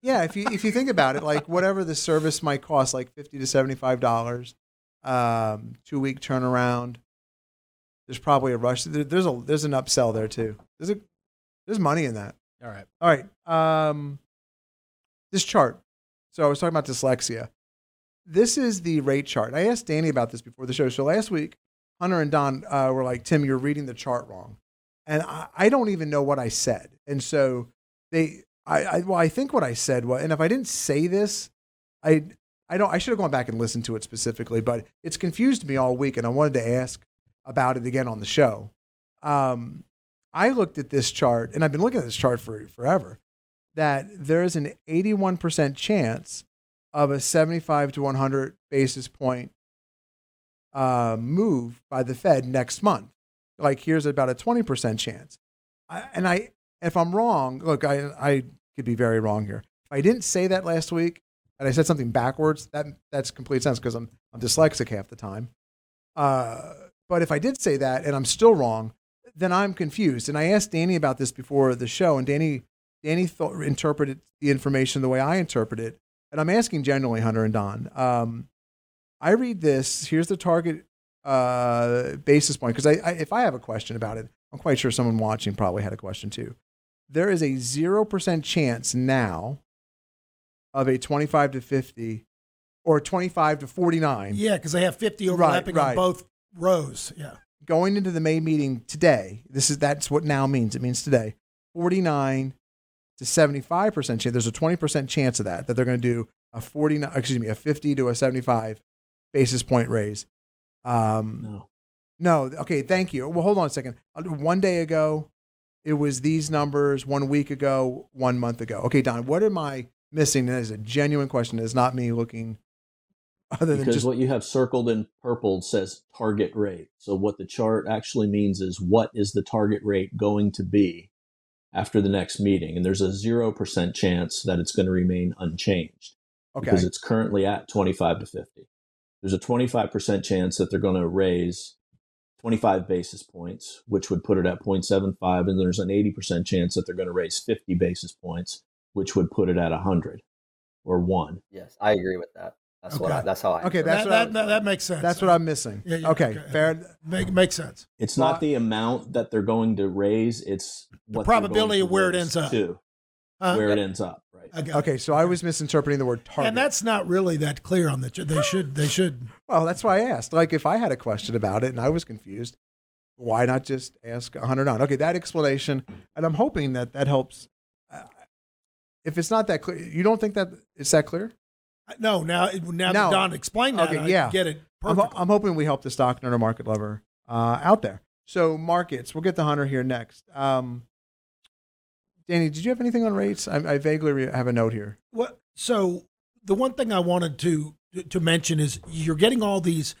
Yeah, if you if you think about it, like whatever the service might cost, like fifty to seventy five dollars, um, two week turnaround. There's probably a rush. There, there's a there's an upsell there too. There's a there's money in that. All right. All right. Um, this chart. So I was talking about dyslexia. This is the rate chart. I asked Danny about this before the show. So last week, Hunter and Don uh, were like, "Tim, you're reading the chart wrong," and I, I don't even know what I said. And so they, I, I, well, I think what I said was, and if I didn't say this, I, I don't. I should have gone back and listened to it specifically, but it's confused me all week, and I wanted to ask about it again on the show. Um, I looked at this chart, and I've been looking at this chart for forever. That there is an 81% chance of a 75 to 100 basis point uh, move by the Fed next month. Like here's about a 20% chance. I, and I, if I'm wrong, look, I, I could be very wrong here. If I didn't say that last week and I said something backwards, that that's complete sense because I'm I'm dyslexic half the time. Uh, but if I did say that and I'm still wrong, then I'm confused. And I asked Danny about this before the show, and Danny Danny thought, interpreted the information the way I interpret it. And I'm asking generally, Hunter and Don. Um, I read this. Here's the target uh, basis point because I, I, if I have a question about it, I'm quite sure someone watching probably had a question too. There is a zero percent chance now of a 25 to 50 or 25 to 49 Yeah, because they have 50 overlapping right. on both rows. Yeah. going into the May meeting today, this is that's what now means. It means today, 49 to 75 percent chance. There's a 20 percent chance of that that they're going to do a 49, excuse me, a 50 to a 75 basis point raise. Um, No. no, okay, thank you. Well, hold on a second. Uh, One day ago, it was these numbers. One week ago, one month ago. Okay, Don, what am I missing? That is a genuine question. It's not me looking. Other than because just what you have circled in purple says target rate. So what the chart actually means is what is the target rate going to be after the next meeting, and there's a zero percent chance that it's going to remain unchanged okay, because it's currently at 25 to 50. There's a 25% chance that they're going to raise 25 basis points, which would put it at 0.75, and there's an 80% chance that they're going to raise 50 basis points, which would put it at 100 or 1. Yes, I agree with that. That's what. I, that's how I. Okay, that's that, what I- that, that, that makes sense. that's what I'm missing. Yeah, yeah, okay, okay. fair. Make, makes sense. It's Well, not the amount that they're going to raise, it's the probability of where it ends up. To, Uh, where it ends up, right? I got it. Okay, so I was misinterpreting the word target. And that's not really that clear on the. They should. They should. well, that's why I asked. Like, if I had a question about it and I was confused, why not just ask a hundred on? Okay, that explanation, and I'm hoping that that helps. Uh, if it's not that clear, you don't think that it's that clear? No, now now No. that Don explained that, Okay, I yeah. get it I'm, perfectly. I'm hoping we help the stock nerd or market lover uh, out there. So markets, we'll get the hunter here next. Um, Danny, did you have anything on rates? I, I vaguely re- have a note here. What? So the one thing I wanted to to mention is you're getting all these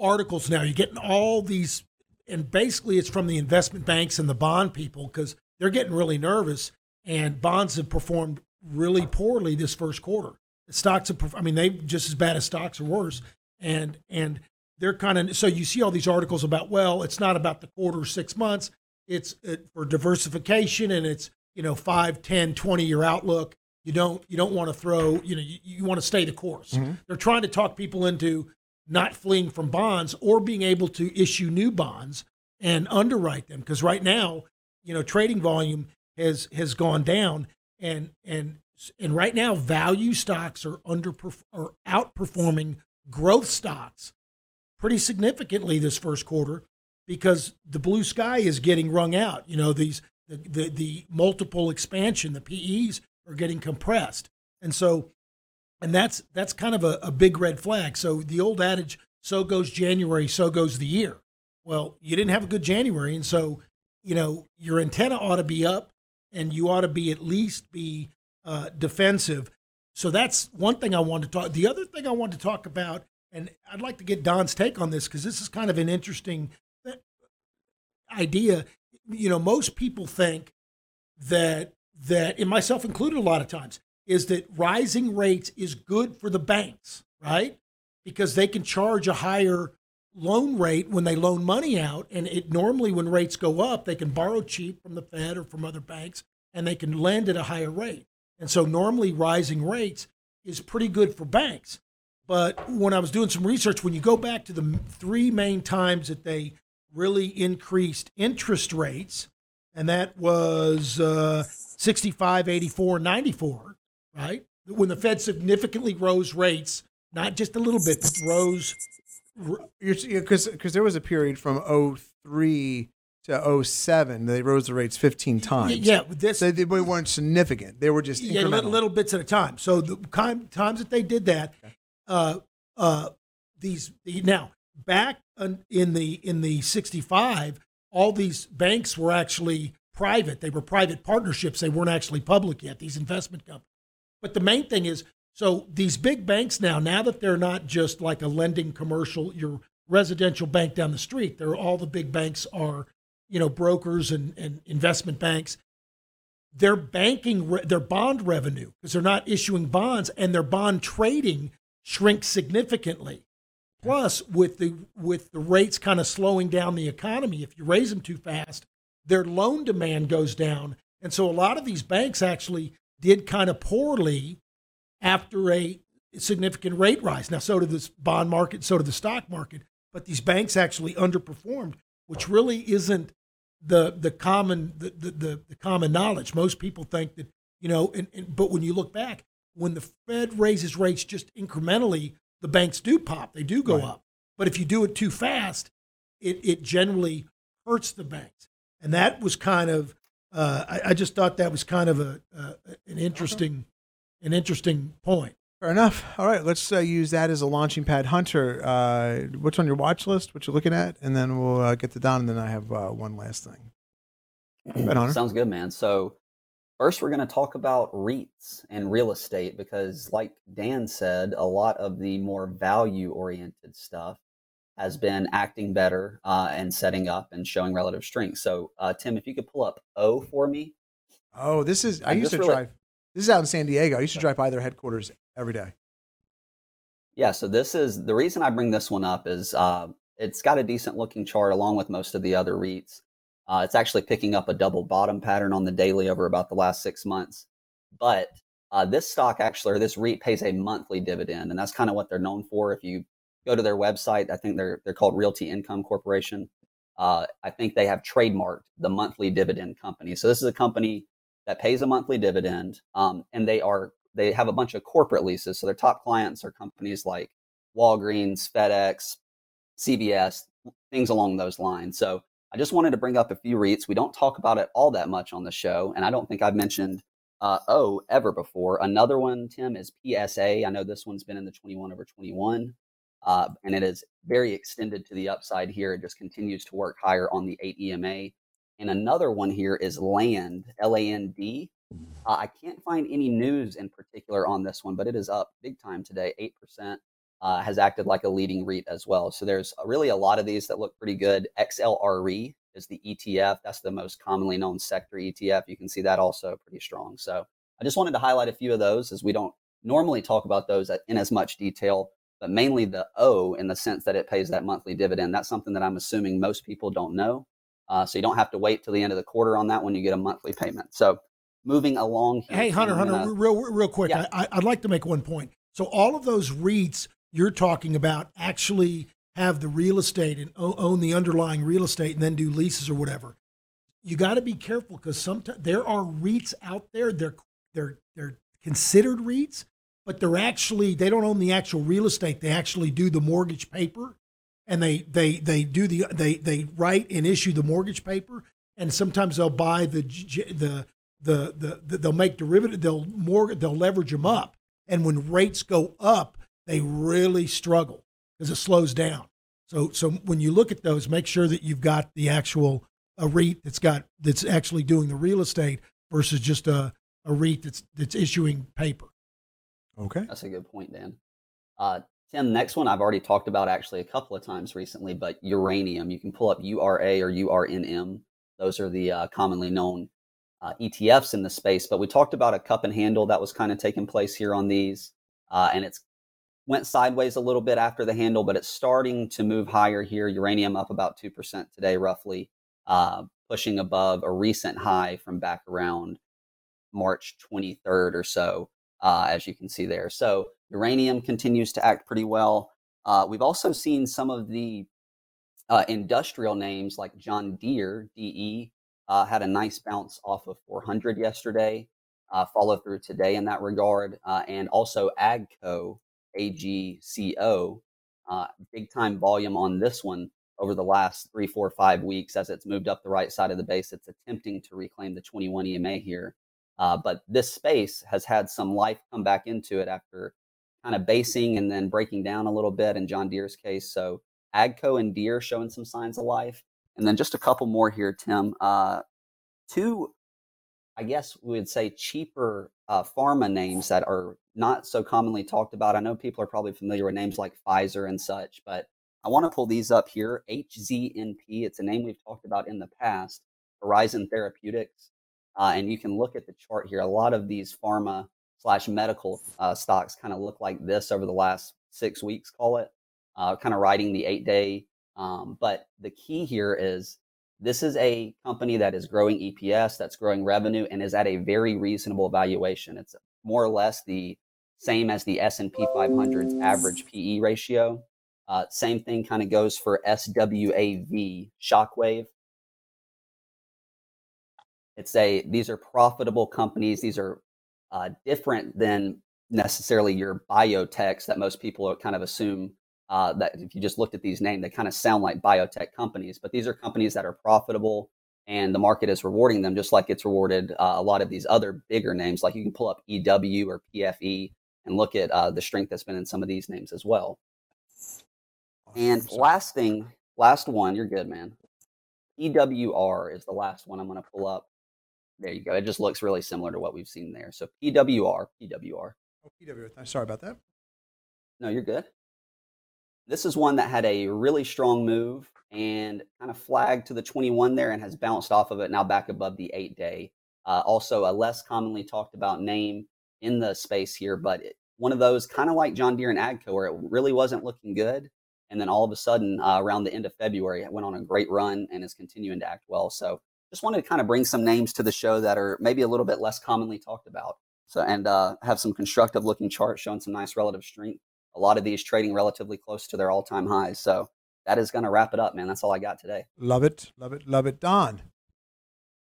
articles now. You're getting all these, and basically it's from the investment banks and the bond people because they're getting really nervous. And bonds have performed really poorly this first quarter. Stocks perf- I mean, they just as bad as stocks or worse. And and they're kind of so you see all these articles about well, it's not about the quarter, six months. It's uh, for diversification and it's you know 5 10 20 year outlook you don't you don't want to throw you know you, you want to stay the course they're trying to talk people into not fleeing from bonds or being able to issue new bonds and underwrite them because right now you know trading volume has has gone down and and and right now value stocks are under are outperforming growth stocks pretty significantly this first quarter because the blue sky is getting wrung out. You know, these the the, the multiple expansion, the PEs are getting compressed, and so and that's that's kind of a, a big red flag. So the old adage, "So goes January, so goes the year." Well, you didn't have a good January, and so you know your antenna ought to be up, and you ought to be at least be uh, defensive. So that's one thing I wanted to talk. The other thing I wanted to talk about, and I'd like to get Don's take on this because this is kind of an interesting uh, idea. You know, most people think that that, and myself included, a lot of times, is that rising rates is good for the banks, right? Because they can charge a higher loan rate when they loan money out, and it normally when rates go up, they can borrow cheap from the Fed or from other banks, and they can lend at a higher rate. And so normally rising rates is pretty good for banks. But when I was doing some research, when you go back to the three main times that they really increased interest rates, and that was uh, 65, 84, 94, right? When the Fed significantly rose rates, not just a little bit, but rose. Because because there was a period from 03 to 07, they rose the rates 15 times. Yeah, this So they weren't significant. They were just yeah, little, little bits at a time. So the time, times that they did that, uh, uh, these now back in the in the '65, all these banks were actually private. They were private partnerships. They weren't actually public yet. These investment companies. But the main thing is, so these big banks now, now that they're not just like a lending commercial, your residential bank down the street, they're all the big banks are, you know, brokers and, and investment banks their banking re- their bond revenue because they're not issuing bonds and their bond trading shrinks significantly Plus, with the with the rates kind of slowing down the economy, if you raise them too fast, their loan demand goes down, and so a lot of these banks actually did kind of poorly after a significant rate rise. Now, so did this bond market, so did the stock market, but these banks actually underperformed, which really isn't the the common the the, the, common knowledge. Most people think that you know, and, and but when you look back, when the Fed raises rates just incrementally, the banks do pop, they do go Right. up. But if you do it too fast, it it generally hurts the banks, and that was kind of uh, I, I just thought that was kind of a uh, an interesting an interesting point. Fair enough. All right, let's uh, use that as a launching pad. Hunter, uh, what's on your watch list? What you're looking at, and then we'll uh, get to Don, and then I have uh, one last thing. Right, Hunter. Sounds good, man. So, first, we're going to talk about REITs and real estate because, like Dan said, a lot of the more value oriented stuff has been acting better uh, and setting up and showing relative strength. So, uh, Tim, if you could pull up O for me. Oh, this is. I I used to really- drive. This is out in San Diego. I used to drive by their headquarters every day. Yeah, so this is the reason I bring this one up is uh, it's got a decent looking chart along with most of the other REITs. Uh, it's actually picking up a double bottom pattern on the daily over about the last six months. But uh, this stock actually, or this REIT, pays a monthly dividend, and that's kind of what they're known for. If you go to their website, I think they're they're called Realty Income Corporation. Uh, I think they have trademarked the monthly dividend company. So this is a company that pays a monthly dividend, um, and they are they have a bunch of corporate leases. So their top clients are companies like Walgreens, FedEx, CVS, things along those lines. So I just wanted to bring up a few REITs. We don't talk about it all that much on the show, and I don't think I've mentioned uh, O ever before. Another one, Tim, is PSA. I know this one's been in the 21 over 21, uh, and it is very extended to the upside here. It just continues to work higher on the 8 EMA. And another one here is Land, L A N D. Uh, I can't find any news in particular on this one, but it is up big time today, 8%. Uh, has acted like a leading REIT as well. So there's really a lot of these that look pretty good. XLRE is the ETF. That's the most commonly known sector ETF. You can see that also pretty strong. So I just wanted to highlight a few of those as we don't normally talk about those in as much detail, but mainly the O in the sense that it pays that monthly dividend. That's something that I'm assuming most people don't know. Uh, so you don't have to wait till the end of the quarter on that when you get a monthly payment. So moving along here. Hey, Hunter, Hunter, gonna- real, real quick, Yeah. I, I'd like to make one point. So all of those REITs you're talking about actually have the real estate and own the underlying real estate and then do leases or whatever. You got to be careful because sometimes there are REITs out there. They're they're they're considered REITs, but they're actually they don't own the actual real estate. They actually do the mortgage paper, and they they they do the they they write and issue the mortgage paper, and sometimes they'll buy the the the the, the they'll make derivative they'll more they'll leverage them up, and when rates go up, they really struggle because it slows down. So so when you look at those, make sure that you've got the actual a REIT that's got that's actually doing the real estate versus just a a REIT that's that's issuing paper. Okay. That's a good point, Dan. Uh, Tim, next one I've already talked about actually a couple of times recently, but uranium. You can pull up URA or URNM. Those are the uh, commonly known uh, ETFs in the space. But we talked about a cup and handle that was kind of taking place here on these, uh, and it's went sideways a little bit after the handle, but it's starting to move higher here. Uranium up about two percent today, roughly, uh, pushing above a recent high from back around March 23rd or so uh, as you can see there. So uranium continues to act pretty well. Uh, we've also seen some of the uh, industrial names like John Deere, DE, uh, had a nice bounce off of 400 yesterday, uh, follow through today in that regard, uh, and also AGCO, AGCO, uh, big time volume on this one over the last three, four, five weeks as it's moved up the right side of the base. It's attempting to reclaim the 21 EMA here. Uh, but this space has had some life come back into it after kind of basing and then breaking down a little bit in John Deere's case. So Agco and Deere showing some signs of life. And then just a couple more here, Tim. Uh, two, I guess we would say cheaper uh, pharma names that are not so commonly talked about. I know people are probably familiar with names like Pfizer and such, but I want to pull these up here. HZNP, it's a name we've talked about in the past, Horizon Therapeutics. Uh, and you can look at the chart here. A lot of these pharma slash medical uh, stocks kind of look like this over the last six weeks, call it. uh, kind of riding the eight day. Um, but the key here is this is a company that is growing EPS, that's growing revenue, and is at a very reasonable valuation. It's more or less the same as the S&P 500's average PE ratio. Uh, same thing kind of goes for SWAV, Shockwave. It's a these are profitable companies. These are uh, different than necessarily your biotechs that most people kind of assume uh, that if you just looked at these names, they kind of sound like biotech companies. But these are companies that are profitable, and the market is rewarding them just like it's rewarded uh, a lot of these other bigger names. Like you can pull up EW or PFE and look at uh, the strength that's been in some of these names as well. And last thing, last one, you're good, man. EWR is the last one I'm going to pull up. There you go. It just looks really similar to what we've seen there. So PWR, PWR. Oh, PW. Sorry about that. No, you're good. This is one that had a really strong move and kind of flagged to the 21 there and has bounced off of it now back above the eight day. Uh, also, a less commonly talked about name in the space here, but it, one of those kind of like John Deere and Agco where it really wasn't looking good. And then all of a sudden, uh, around the end of February, it went on a great run and is continuing to act well. So just wanted to kind of bring some names to the show that are maybe a little bit less commonly talked about. So and uh, have some constructive looking charts showing some nice relative strength. A lot of these trading relatively close to their all time highs. So that is going to wrap it up, man. That's all I got today. Love it. Love it. Love it. Don.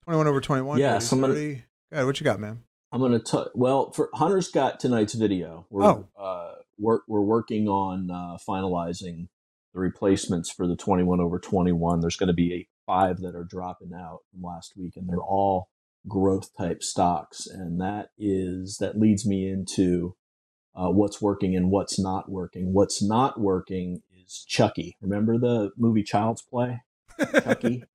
21 over 21. Yeah, 30, somebody- 30. Go ahead. What you got, man? I'm gonna t- well for Hunter's got tonight's video. We're Oh. uh, we're we're working on uh, finalizing the replacements for the 21 over 21. There's going to be five that are dropping out from last week, and they're all growth type stocks, and that is that leads me into uh, what's working and what's not working. What's not working is Chucky. Remember the movie Child's Play? Chucky.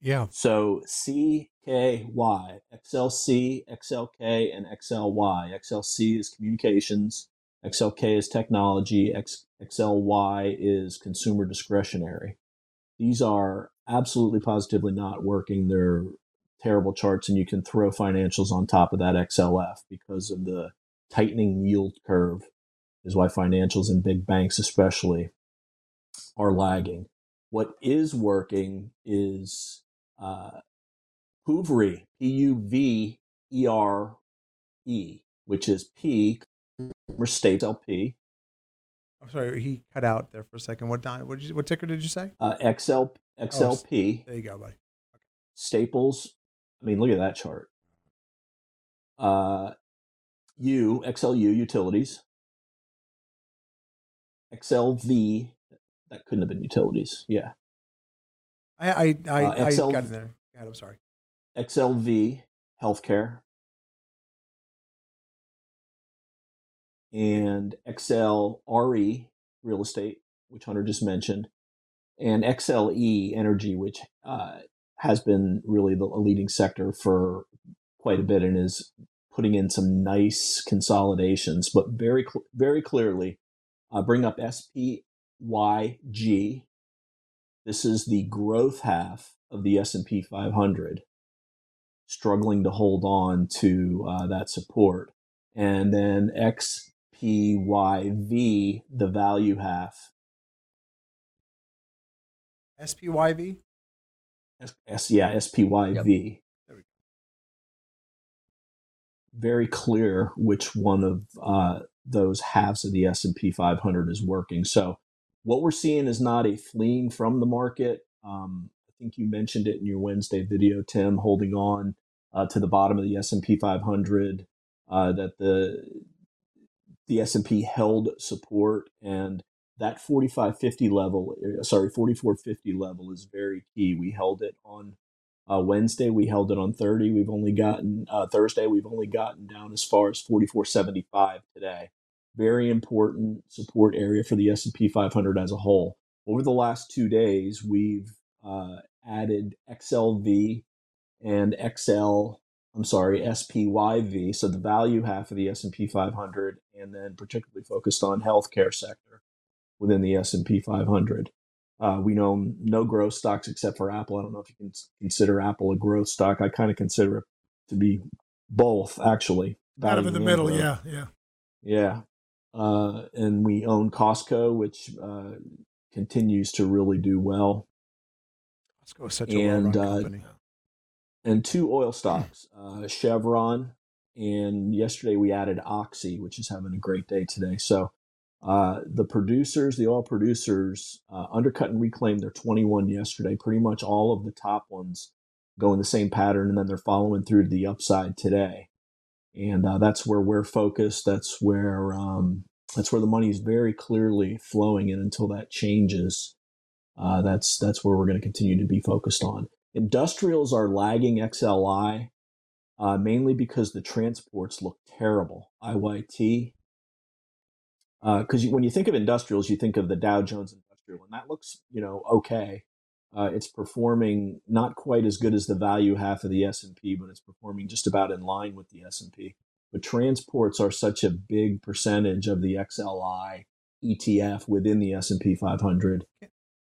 Yeah. So C K Y, XLC, XLK, and XLY. XLC is communications, XLK is technology, X, XLY is consumer discretionary. These are absolutely positively not working. They're terrible charts, and you can throw financials on top of that XLF because of the tightening yield curve, is why financials and big banks, especially, are lagging. What is working is uh, Puvre, P U V E R E, which is P, consumer state LP, I'm sorry. He cut out there for a second. What time? What, did you, what ticker did you say? uh, XL, XLP, There you go, buddy. Staples. I mean, look at that chart. Uh, U, XLU, utilities. XLV, that couldn't have been utilities. Yeah. I I I, Uh, I got in there. God, I'm sorry. XLV healthcare and XLRE real estate, which Hunter just mentioned, and XLE energy, which uh, has been really the leading sector for quite a bit and is putting in some nice consolidations, but very cl- very clearly, uh, bring up SPYG. This is the growth half of the S&P 500 struggling to hold on to uh, that support. And then XPYV, the value half. SPYV. S, S yeah, SPYV. There we go. Very clear which one of uh, those halves of the S&P 500 is working. So what we're seeing is not a fleeing from the market. Um, I think you mentioned it in your Wednesday video, Tim, holding on uh, to the bottom of the S&P 500, uh, that the the S&P held support and that 4550 level, uh, sorry, 4450 level is very key. We held it on uh, Wednesday. We held it on 30. We've only gotten uh, Thursday. We've only gotten down as far as 4475 today. Very important support area for the S&P 500 as a whole. Over the last two days, we've uh, added XLV and XL. I'm sorry, SPYV. So the value half of the S&P 500, and then particularly focused on healthcare sector within the S&P 500. Uh, we know no growth stocks except for Apple. I don't know if you can consider Apple a growth stock. I kind of consider it to be both, actually. Kind of in the middle, growth. yeah, yeah. Yeah. uh, and we own Costco, which uh, continues to really do well. Costco is such a And, uh, company. and two oil stocks, uh, Chevron, and yesterday we added Oxy, which is having a great day today. So uh, the producers, the oil producers, uh, undercut and reclaimed their 21 yesterday. Pretty much all of the top ones go in the same pattern, and then they're following through to the upside today. And uh, that's where we're focused. That's where um, that's where the money is very clearly flowing and Until that changes, uh, that's that's where we're going to continue to be focused on. Industrials are lagging XLI uh, mainly because the transports look terrible. IYT. Because when you think of industrials, you think of the Dow Jones Industrial, and that looks, you know, okay. Uh, it's performing not quite as good as the value half of the S and P, but it's performing just about in line with the S and P. But transports are such a big percentage of the XLI ETF within the S and P 500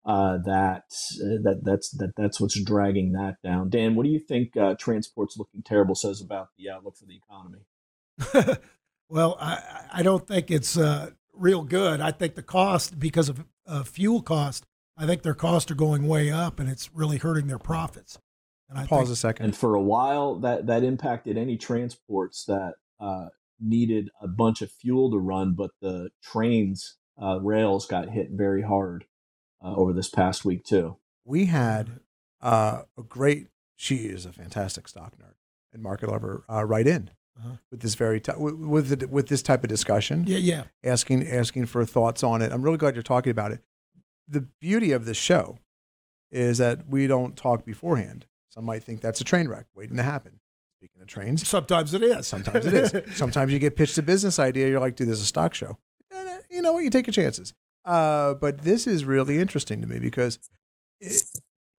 uh, that uh, that that's that that's what's dragging that down. Dan, what do you think? Uh, transports looking terrible says about the outlook for the economy. well, I, I don't think it's uh, real good. I think the cost, because of uh, fuel cost, I think their costs are going way up, and it's really hurting their profits. And I Pause think, a second. And for a while, that that impacted any transports that uh, needed a bunch of fuel to run, but the trains uh, rails got hit very hard uh, over this past week too. we had uh, a great. She is a fantastic stock nerd and market lover. Uh, right in Uh-huh. with this very t- with with, the, with this type of discussion, yeah, yeah. asking asking for thoughts on it. I'm really glad you're talking about it. The beauty of this show is that we don't talk beforehand. Some might think that's a train wreck waiting to happen. Speaking of trains, Sometimes it is. Sometimes it is. Sometimes you get pitched a business idea. You're like, dude, this is a stock show. And, uh, You know what? You take your chances. Uh, but this is really interesting to me because it,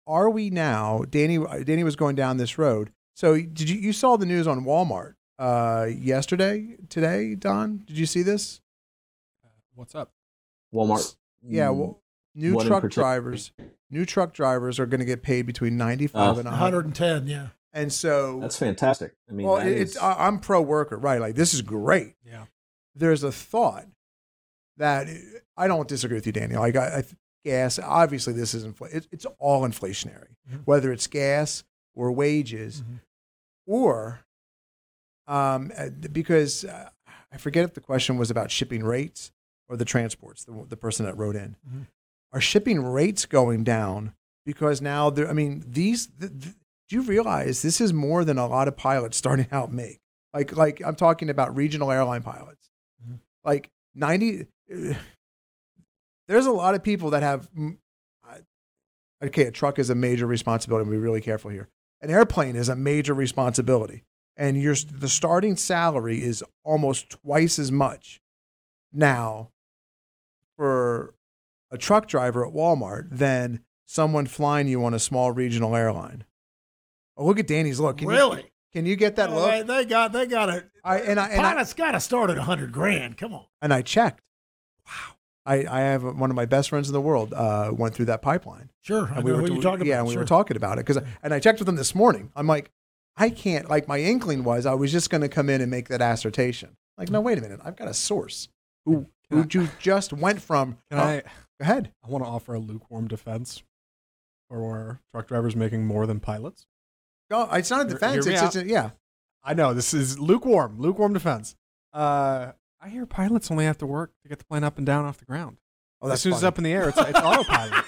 are we now? Danny, Danny was going down this road. So did you you saw the news on Walmart uh, yesterday? Today, Don, did you see this? What's up? Walmart. Yeah. mm, Well, new what truck drivers, new truck drivers are going to get paid between ninety five Oh. and hundred. 110, yeah. And so, that's fantastic. I mean, well, it, is... it's, I, I'm pro worker, right? Like this is great. Yeah. there's a thought that I don't disagree with you, Daniel. Like I, I gas, obviously this is infl- it, it's all inflationary, Mhm. whether it's gas or wages Mhm. or um, uh, because uh, I forget if the question was about shipping rates or the transports. The, the person that wrote in Mhm. are shipping rates going down because now they're. I mean, these. The, the, do you realize this is more than a lot of pilots starting out make? Like, like I'm talking about regional airline pilots. Mhm. Like 90. uh, There's a lot of people that have. Okay, a truck is a major responsibility. Be really careful here. An airplane is a major responsibility, and your the starting salary is almost twice as much now for a truck driver at Walmart than someone flying you on a small regional airline. Oh, look at Danny's look. Can you- really? can you get that Oh, look? They, got they got a I- and I- and pilot's got to start at 100 grand. Come on. and I checked. Wow. I, I have one of my best friends in the world uh, went through that pipeline. Sure, I And what you're talking yeah, about. and we sure. were talking about it because, and I checked with them this morning. I'm like, I can't. Like my inkling was, I was just going to come in and make that assertion. Like, no, wait a minute, I've got a source who who you just went from. Can oh, I? Go ahead. I want to offer a lukewarm defense for truck drivers making more than pilots. Go. It's not a defense. hear me It's, a, yeah. I know this is lukewarm, lukewarm defense. Uh, I hear pilots only have to work to get the plane up and down off the ground. Oh, as soon as it's up in the air, it's, it's autopilot.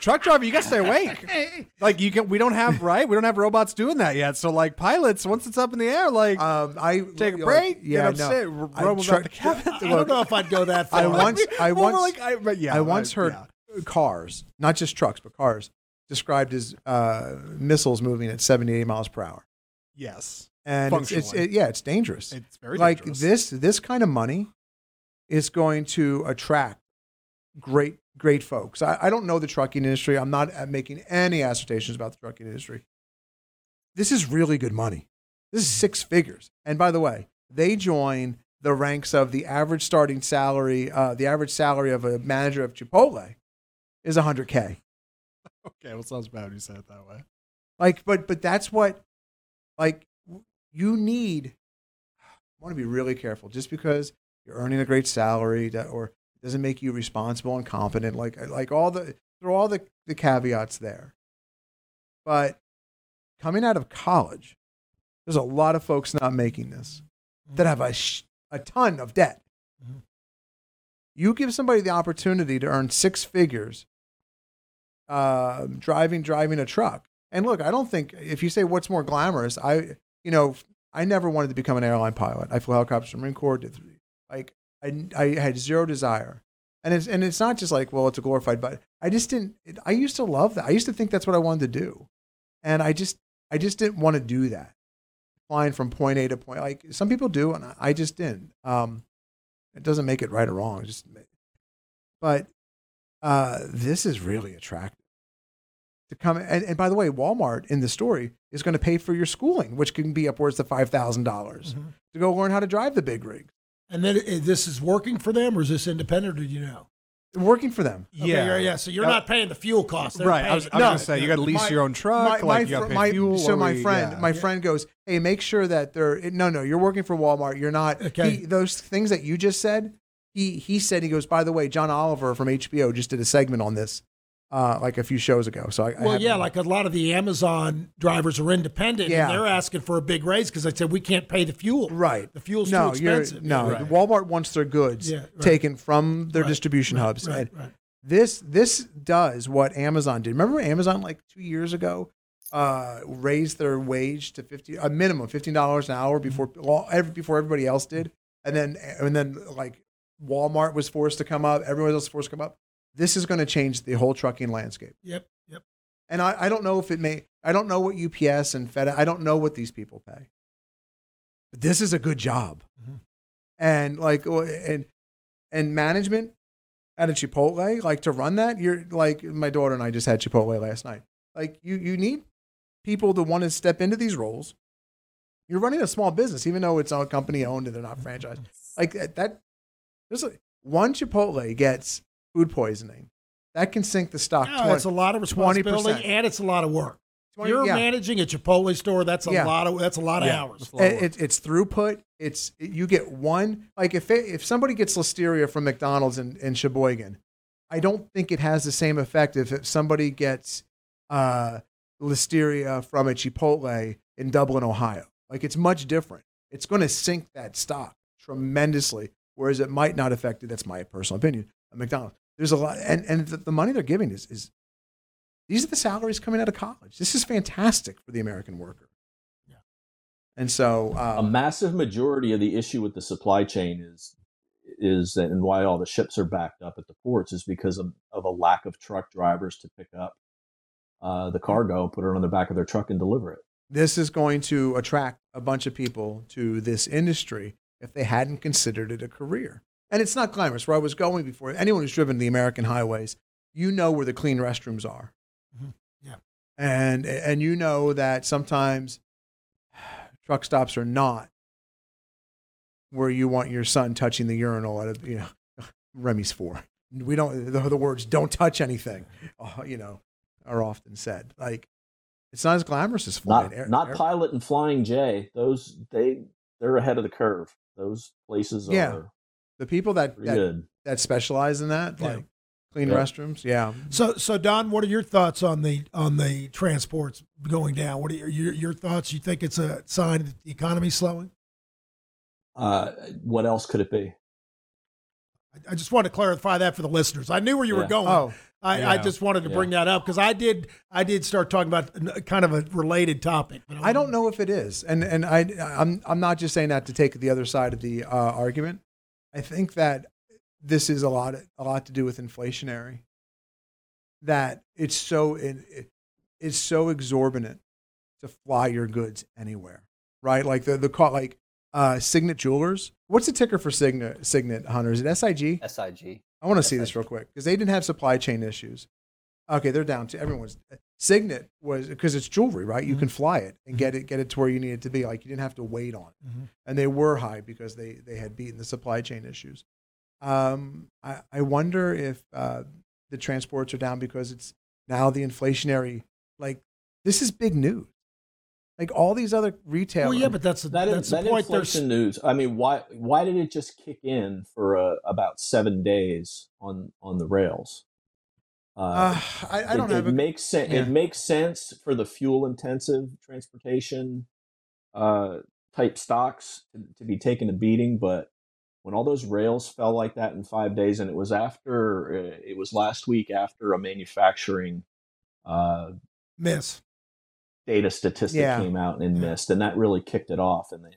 Truck driver, you got to stay awake. Like you can, we don't have right. We don't have robots doing that yet. So like pilots, once it's up in the air, like Um, I take a like, break. Yeah, get no. upset, I robots try- the cabin. I don't know if I'd go that far. I once, I once, like, I, but yeah, I once heard yeah. cars, not just trucks, but cars, described as uh, missiles moving at 78 miles per hour. Yes, And it's, it's it, yeah, it's dangerous. it's very like dangerous. this, this kind of money is going to attract great, great folks. I, I don't know the trucking industry. I'm not uh, making any assertions about the trucking industry. This is really good money. This is six figures. And by the way, they join the ranks of the average starting salary. Uh, the average salary of a manager of Chipotle is 100k. Okay, well, sounds bad when you say it that way. Like, but but that's what, like, you need. I want to be really careful, just because you're earning a great salary, that, or doesn't make you responsible and competent. Like like all the throw all the, the caveats there. But coming out of college, there's a lot of folks not making this that have a sh- a ton of debt. Mhm. You give somebody the opportunity to earn six figures, uh, driving driving a truck. And look, I don't think if you say what's more glamorous, I you know I never wanted to become an airline pilot. I flew helicopters from Marine Corps. Did like I I had zero desire, and it's and it's not just like well it's a glorified but I just didn't. It, I used to love that. I used to think that's what I wanted to do, and I just I just didn't want to do that. Flying from point A to point like some people do, and I- I just didn't. Um, it doesn't make it right or wrong. Just, but uh, this is really attractive to come. And, and by the way, Walmart in the story is going to pay for your schooling, which can be upwards to five thousand dollars Mhm. to go learn how to drive the big rig. And then i- this is working for them, or is this independent? Or do you know? Working for them. Okay, yeah, yeah. So you're Uh, not paying the fuel costs, They're right. paying I was, it. I was No, gonna say you got to lease my- your own truck. like you got to fr- pay my- fuel. so what my we- friend, yeah. my friend goes, "Hey, make sure that they're no, no. You're working for Walmart. You're not. Okay. He, those things that you just said. He he said he goes. By the way, John Oliver from HBO just did a segment on this, uh, like a few shows ago. So I, I Well, haven't- yeah, like a lot of the Amazon drivers are independent, Yeah. and they're asking for a big raise because they said we can't pay the fuel. right. The fuel's no, too expensive. no. Right. Walmart wants their goods Yeah, right. taken from their Right, distribution hubs. right. This this does what Amazon did. Remember Amazon like two years ago uh, raised their wage to fifty a minimum fifteen dollars an hour before Mm-hmm. well, every, before everybody else did, and then and then like Walmart was forced to come up, everyone else was forced to come up. This is going to change the whole trucking landscape. Yep, yep. And I, I don't know if it may. I don't know what UPS and FedEx. I don't know what these people pay. But this is a good job, Mhm. and like and and management at a Chipotle, like to run that. You're like my daughter and I just had Chipotle last night. Like you you need people to want to step into these roles. You're running a small business, even though it's a company owned and they're not franchised. Like that. that there's a, one Chipotle gets food poisoning. That can sink the stock. No, 20 it's a lot of responsibility 20%. and it's a lot of work. 20 You're yeah. managing a Chipotle store. That's a Yeah. lot of that's a lot of Yeah. hours. It- it's it's throughput. It's you get one like if it, if somebody gets listeria from McDonald's in, in Sheboygan, I don't think it has the same effect if, if somebody gets uh, listeria from a Chipotle in Dublin, Ohio. Like it's much different. It's going to sink that stock tremendously, whereas it might not affect it. That's my personal opinion. McDonald's, there's a lot, and and the, the money they're giving is is these are the salaries coming out of college. This is fantastic for the American worker. And so, a um, massive majority of the issue with the supply chain is is and why all the ships are backed up at the ports is because of, of a lack of truck drivers to pick up uh, the cargo, put it on the back of their truck, and deliver it. this is going to attract a bunch of people to this industry if they hadn't considered it a career. And it's not glamorous. Where I was going before, anyone who's driven the American highways, you know where the clean restrooms are. Mhm. Yeah. And and you know that sometimes truck stops are not where you want your son touching the urinal at a you know Remy's four. We don't the, the words "don't touch anything," uh, you know, are often said. Like it's not as glamorous as flying. Not Air- not air- Pilot and Flying J. Those they they're ahead of the curve. Those places Yeah. are the people that pretty that, good. that specialize in that, Yeah. like clean Yeah. restrooms. Yeah. So, so Don, what are your thoughts on the on the transports going down? What are your your, your thoughts? You think it's a sign that the economy's slowing? Uh, what else could it be? I- I just want to clarify that for the listeners. I knew where you were going. Oh, I, I just wanted to Yeah. bring that up because I did I did start talking about kind of a related topic. But I don't know if it is, and and I I'm I'm not just saying that to take the other side of the uh, argument. I think that this is a lot a lot to do with inflationary. That it's so in, it, it's so exorbitant to fly your goods anywhere, right? Like the the call like uh, Signet Jewelers. What's the ticker for Signet Signet Hunter? Is it SIG? SIG. I want to see this real quick because they didn't have supply chain issues. Okay, they're down to everyone's. Signet was because it's jewelry, right? You can fly it and get it get it to where you need it to be. Like you didn't have to wait on it, Mhm. and they were high because they they had beaten the supply chain issues. Um, I I wonder if uh, the transports are down because it's now the inflationary. Like this is big news. Like all these other retailers. Well, yeah, but that's the, That, that's is, the that point. There's inflation news. I mean, why why did it just kick in for uh, about seven days on on the rails? Uh, I, I don't it, have it a, makes sense. yeah. It makes sense for the fuel intensive transportation uh, type stocks to, to be taking a beating, but when all those rails fell like that in five days, and it was after uh, it was last week after a manufacturing uh, miss. data statistic Yeah. came out and missed, and that really kicked it off, and then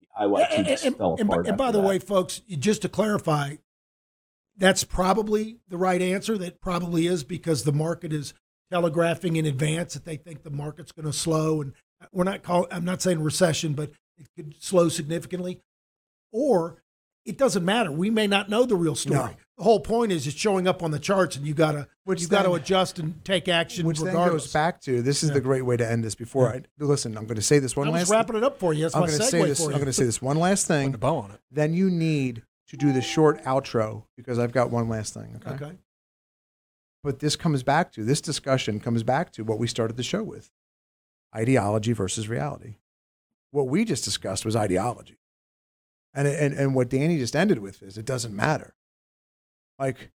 the IYT And, just and- fell and by- and by the way, folks, just to clarify, that's probably the right answer. That probably is because the market is telegraphing in advance that they think the market's going to slow, and we're not call. I'm not saying recession, but it could slow significantly. Or it doesn't matter. We may not know the real story. No. The whole point is it's showing up on the charts, and you gotta Which you got to adjust and take action. which then regardless. goes back to this is Yeah. the great way to end this. Before I listen, I'm going to say this one I was last. wrapping it up for you. That's I'm my going to segue say this. for I'm going to say this one last Putting thing. a bow on it. Then you need to do the short outro because I've got one last thing. Okay. Okay. But this comes back to this discussion comes back to what we started the show with: ideology versus reality. What we just discussed was ideology, and and and what Danny just ended with is it doesn't matter. Like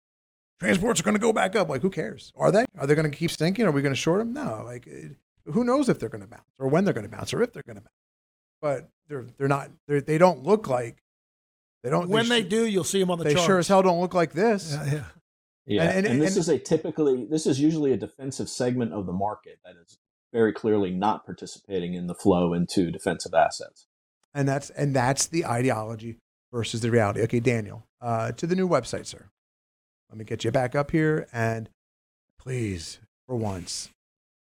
transports are going to go back up. Like who cares? Are they? Are they going to keep stinking? Are we going to short them? No. Like it, who knows if they're going to bounce or when they're going to bounce or if they're going to bounce. But they're they're not. They're, they don't look like. They don't. when they sh- do, you'll see them on the chart. they charts. sure as hell don't look like this. Yeah, yeah. Yeah, And- and, and- this and- is a typically this is usually a defensive segment of the market that is very clearly not participating in the flow into defensive assets. and that's and that's the ideology versus the reality. Okay, Daniel, uh, to the new website, sir. Let me get you back up here, and please, for once,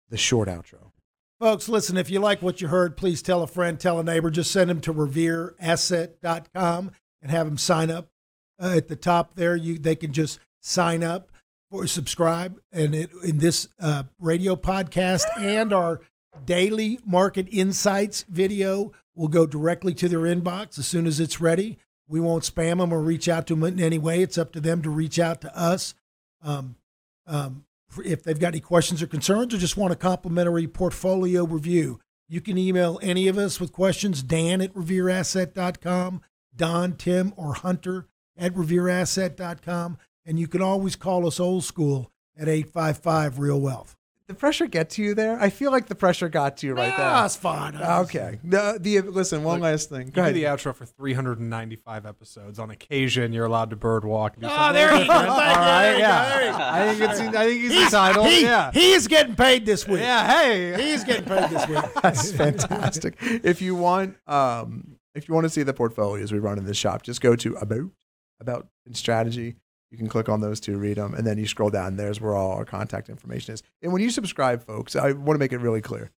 the short outro. Folks, listen, if you like what you heard, please tell a friend, tell a neighbor. Just send them to revereasset.com and have them sign up. Uh, at the top there, you they can just sign up or subscribe. And it, in this uh, radio podcast and our daily market insights video will go directly to their inbox as soon as it's ready. We won't spam them or reach out to them in any way. It's up to them to reach out to us. Um, um, if they've got any questions or concerns or just want a complimentary portfolio review, you can email any of us with questions, Dan at revereasset.com, Don, Tim, or Hunter at revereasset.com. And you can always call us old school at 855 Real Wealth. The pressure get to you there? I feel like the pressure got to you right Ah, That's fine. Okay. The, the listen. One Look, last thing. You Go do the outro for 395 episodes. On occasion, you're allowed to bird walk. and Oh, there you go. different. All Thank you. right, There you yeah. go. There you go. I think it's. I think he's, entitled. he, yeah. He's getting paid this week. yeah. Hey. He's getting paid this week. That's fantastic. if you want, um, if you want to see the portfolios we run in this shop, just go to about about and strategy. You can click on those two, read them, and then you scroll down. There's where all our contact information is. And when you subscribe, folks, I want to make it really clear.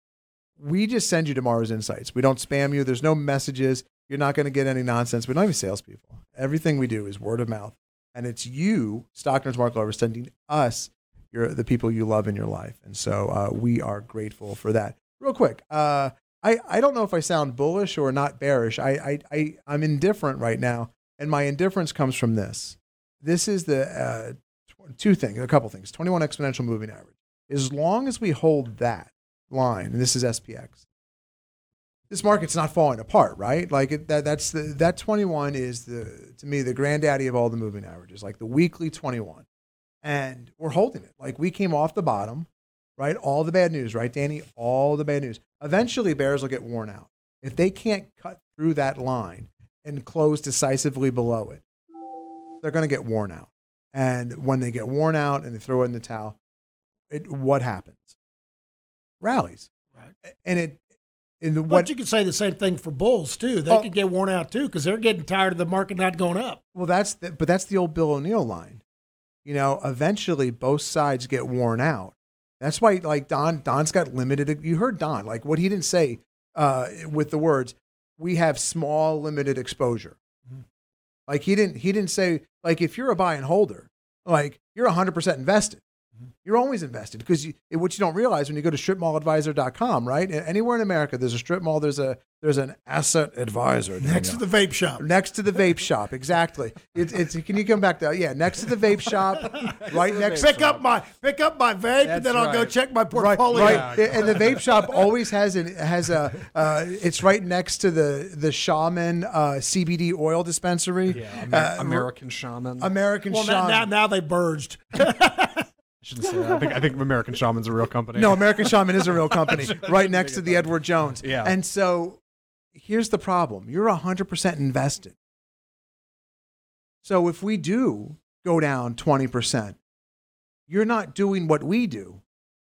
We just send you tomorrow's insights. We don't spam you. There's no messages. You're not going to get any nonsense. We're not even salespeople. Everything we do is word of mouth, and it's you, Stockton's Mark Lover, sending us your the people you love in your life. And so uh, we are grateful for that. Real quick, uh, I, I don't know if I sound bullish or not bearish. I, I, I, I'm indifferent right now. And my indifference comes from this. This is the uh, tw- two things, a couple things 21 exponential moving average. As long as we hold that line, and this is SPX, this market's not falling apart, right? Like it, that, that's the, that 21 is the, to me, the granddaddy of all the moving averages, like the weekly 21. And we're holding it. Like we came off the bottom, right? All the bad news, right, Danny? All the bad news. Eventually, bears will get worn out. If they can't cut through that line and close decisively below it, they're going to get worn out. And when they get worn out and they throw it in the towel, it, what happens? Rallies. Right. And it, in the, But what, you could say the same thing for bulls too. They Oh. could get worn out too because they're getting tired of the market not going up. Well, that's the, but that's the old Bill O'Neil line. You know, eventually both sides get worn out. That's why, like Don, Don's got limited. You heard Don, like what he didn't say uh, with the words, "We have small, limited exposure." Like he didn't, he didn't say like if you're a buy and holder, like you're 100 percent invested. You're always invested because you, what you don't realize when you go to stripmalladvisor.com, right? Anywhere in America, there's a strip mall, there's a There's an asset advisor Next to the vape shop. Next to the vape shop, exactly. It's, it's can you come back to yeah? Next to the vape shop, right next. Pick up my pick up my vape, and then I'll go check my portfolio. right, and the vape shop always has an has a. Uh, it's right next to the the Shaman uh, CBD oil dispensary. Yeah, Amer- Uh, American shaman. American Well, now, Shaman. now now they burged. I shouldn't say that. I think, I think American shaman's a real company. No, American Shaman is a real company, right next to the Edward Jones. Yeah. And so here's the problem you're 100% invested. So if we do go down 20%, you're not doing what we do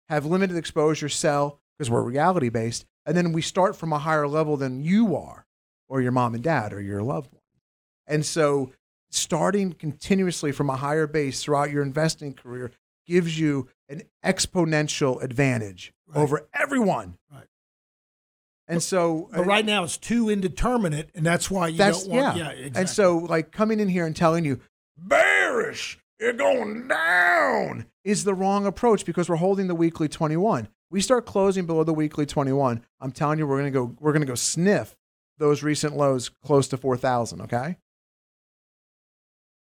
have limited exposure, sell, because we're reality based. And then we start from a higher level than you are, or your mom and dad, or your loved one. And so starting continuously from a higher base throughout your investing career gives you an exponential advantage Right. over everyone. Right. And so, But right now it's too indeterminate, and that's why you that's don't want. yeah. Yeah, exactly. And so, like coming in here and telling you bearish, you're going down, is the wrong approach because we're holding the weekly 21. We start closing below the weekly 21. I'm telling you, we're gonna go. We're gonna go sniff those recent lows close to 4,000. Okay,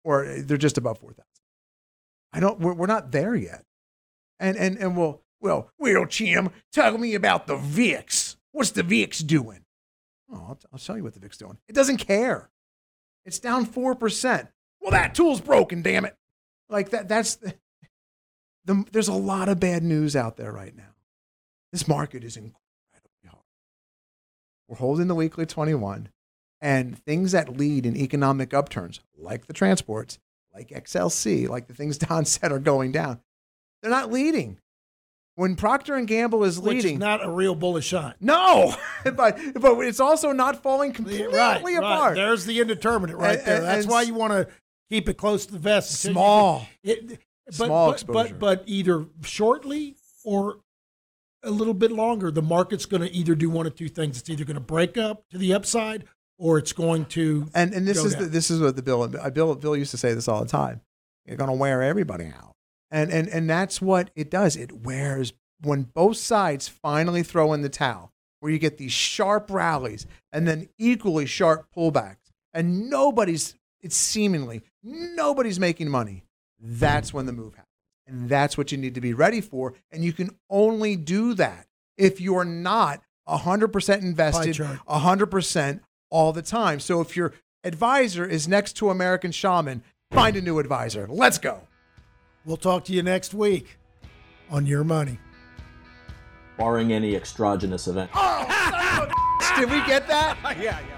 or they're just above 4,000. I don't. We're, we're not there yet. And and and we'll well, well, Jim, tell me about the VIX. What's the VIX doing? Oh, I'll, I'll tell you what the VIX doing. It doesn't care. It's down four percent. Well, that tool's broken. Damn it! Like that. That's the, the. There's a lot of bad news out there right now. This market is incredibly hard. We're holding the weekly 21, and things that lead in economic upturns, like the transports, like XLC, like the things Don said are going down, they're not leading. When Procter and Gamble is which leading, is not a real bullish sign. no, but but it's also not falling completely Right, right. apart. There's the indeterminate right And- there. That's why you want to keep it close to the vest. Small. It, but, Small but, exposure. But, but either shortly or a little bit longer, the market's going to either do one of two things. It's either going to break up to the upside or it's going to. And and this is the, this is what the bill Bill Bill used to say this all the time. You're going to wear everybody out, and and and that's what it does. It wears when both sides finally throw in the towel, where you get these sharp rallies and then equally sharp pullbacks, and nobody's it's seemingly nobody's making money. That's when the move happens, and that's what you need to be ready for. And you can only do that if you're not 100% invested, chart. 100% all the time. So if your advisor is next to American Shaman, find a new advisor. Let's go. We'll talk to you next week on Your Money. barring any extragenous event. Oh, did we get that? yeah, yeah.